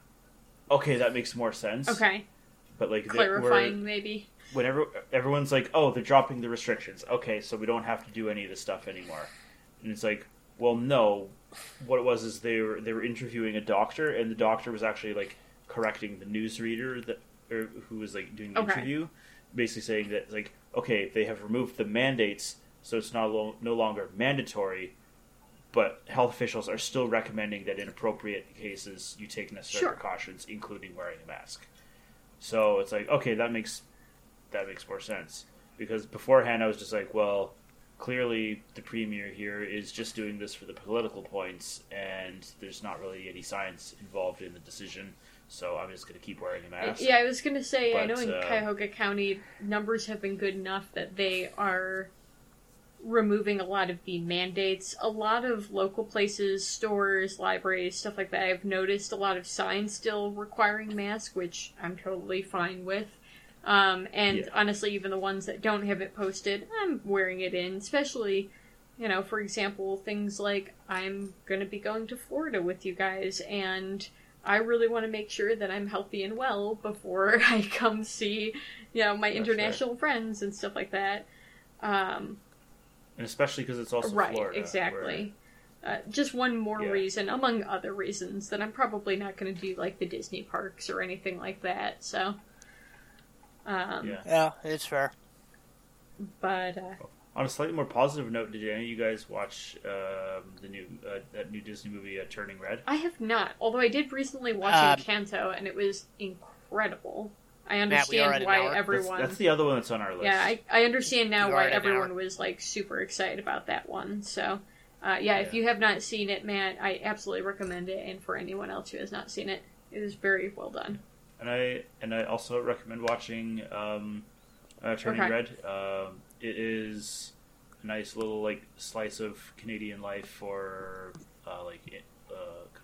okay, that makes more sense. okay but like clarifying maybe whenever everyone's like, "Oh, they're dropping the restrictions." Okay, so we don't have to do any of this stuff anymore. And it's like, well, no. What it was is they were they were interviewing a doctor, and the doctor was actually like correcting the newsreader that or who was like doing the Okay. interview, basically saying that like, okay, they have removed the mandates, so it's not lo- no longer mandatory. But health officials are still recommending that in appropriate cases you take necessary Sure. precautions, including wearing a mask. So it's like, okay, that makes that makes more sense because beforehand I was just like, well, clearly the premier here is just doing this for the political points, and there's not really any science involved in the decision. So I'm just going to keep wearing a mask. Yeah, I was gonna say. I know in uh, Cuyahoga County, numbers have been good enough that they are removing a lot of the mandates. A lot of local places, stores, libraries, stuff like that. I've noticed a lot of signs still requiring masks, which I'm totally fine with. Um, and Yeah. honestly, even the ones that don't have it posted, I'm wearing it in. Especially, you know, for example, things like I'm gonna be going to Florida with you guys, and I really want to make sure that I'm healthy and well before *laughs* I come see, you know, my That's international friends and stuff like that. Um, and especially because it's also right, Florida, exactly. Uh, just one more Yeah. reason, among other reasons, that I'm probably not going to do like the Disney parks or anything like that. So, um, yeah. Yeah, it's fair. but uh, On a slightly more positive note, did any of you guys watch um, the new uh, that new Disney movie, uh, Turning Red? I have not. Although I did recently watch Um, Encanto, and it was incredible. I Matt, we are understand at an why hour. That's- That's, everyone. that's the other one that's on our list. Yeah, I, I understand now why everyone was like super excited about that one. So, uh, yeah, if you have not seen it, Matt, I absolutely recommend it. And for anyone else who has not seen it, it is very well done. and I and I also recommend watching um, uh, Turning Okay. Red. Um, it is a nice little like slice of Canadian life for uh, like uh,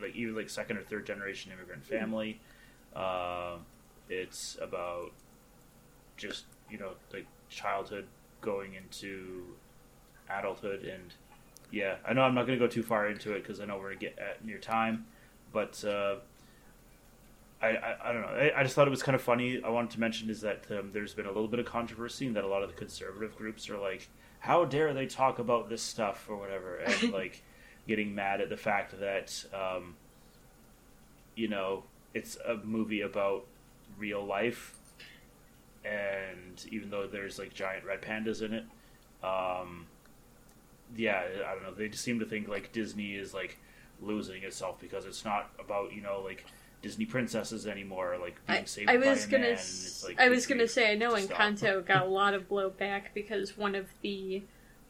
like even like second or third generation immigrant family. Uh, it's about just you know like childhood going into adulthood and yeah i know i'm not going to go too far into it because i know we're going to get at near time but uh, I, I, I don't know. I, I just thought it was kind of funny. I wanted to mention is that um, there's been a little bit of controversy and that a lot of the conservative groups are like, how dare they talk about this stuff or whatever, and *laughs* like getting mad at the fact that, um, you know, it's a movie about real life, and even though there's like giant red pandas in it, um, yeah, I don't know. They just seem to think like Disney is like losing itself because it's not about you know like Disney princesses anymore, like being I, saved I by was a gonna, man. like, I was gonna say, I know. Encanto *laughs* got a lot of blowback because one of the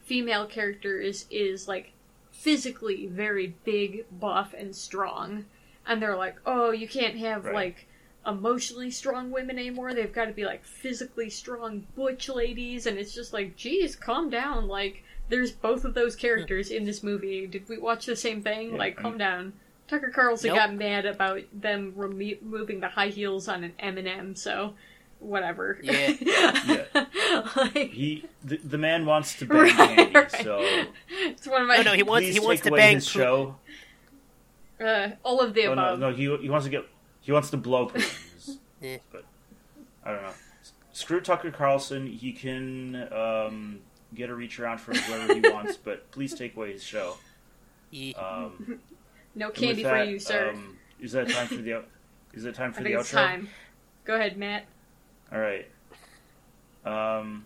female characters is like physically very big, buff, and strong, and they're like, oh, you can't have Right. like emotionally strong women anymore. They've got to be like physically strong butch ladies, and it's just like, geez, calm down. Like, there's both of those characters in this movie. Did we watch the same thing? Like, calm down. Tucker Carlson Nope. got mad about them remo- removing the high heels on an M&M, so whatever. *laughs* Yeah. like, He the, the man wants to bang Right, candy, right. so *laughs* it's one of my No, no, he wants please he wants to bang. his show. uh, all of the Oh, no, above. no, he he wants to get he wants to blow *laughs* Putin. Yeah. But I don't know. Screw Tucker Carlson. He can um, get a reach around from whoever he *laughs* wants, but please take away his show. Ye- Um, no candy with for you, sir. Um, is that time for the out- is it time I for think the it's outro? time. Go ahead, Matt. All right. Um,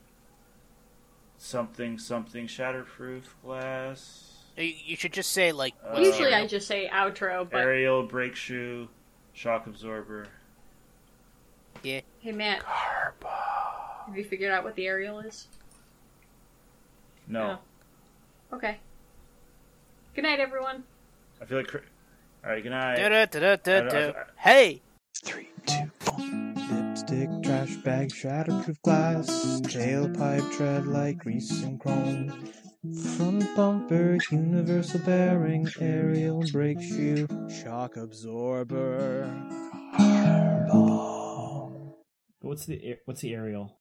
something something shatterproof glass. You you should just say like. Uh, Usually I just say outro, but Aerial brake shoe, shock absorber. Yeah. Hey, Matt, have you figured out what the aerial is? No, oh. Okay. Good night, everyone. I feel like. cr- All right, good night. Hey. Three, two, one. Lipstick, trash bag, shatterproof glass, tailpipe, tread like grease and chrome. Front bumper, universal bearing, aerial brake shoe, shock absorber. What's the what's the aerial?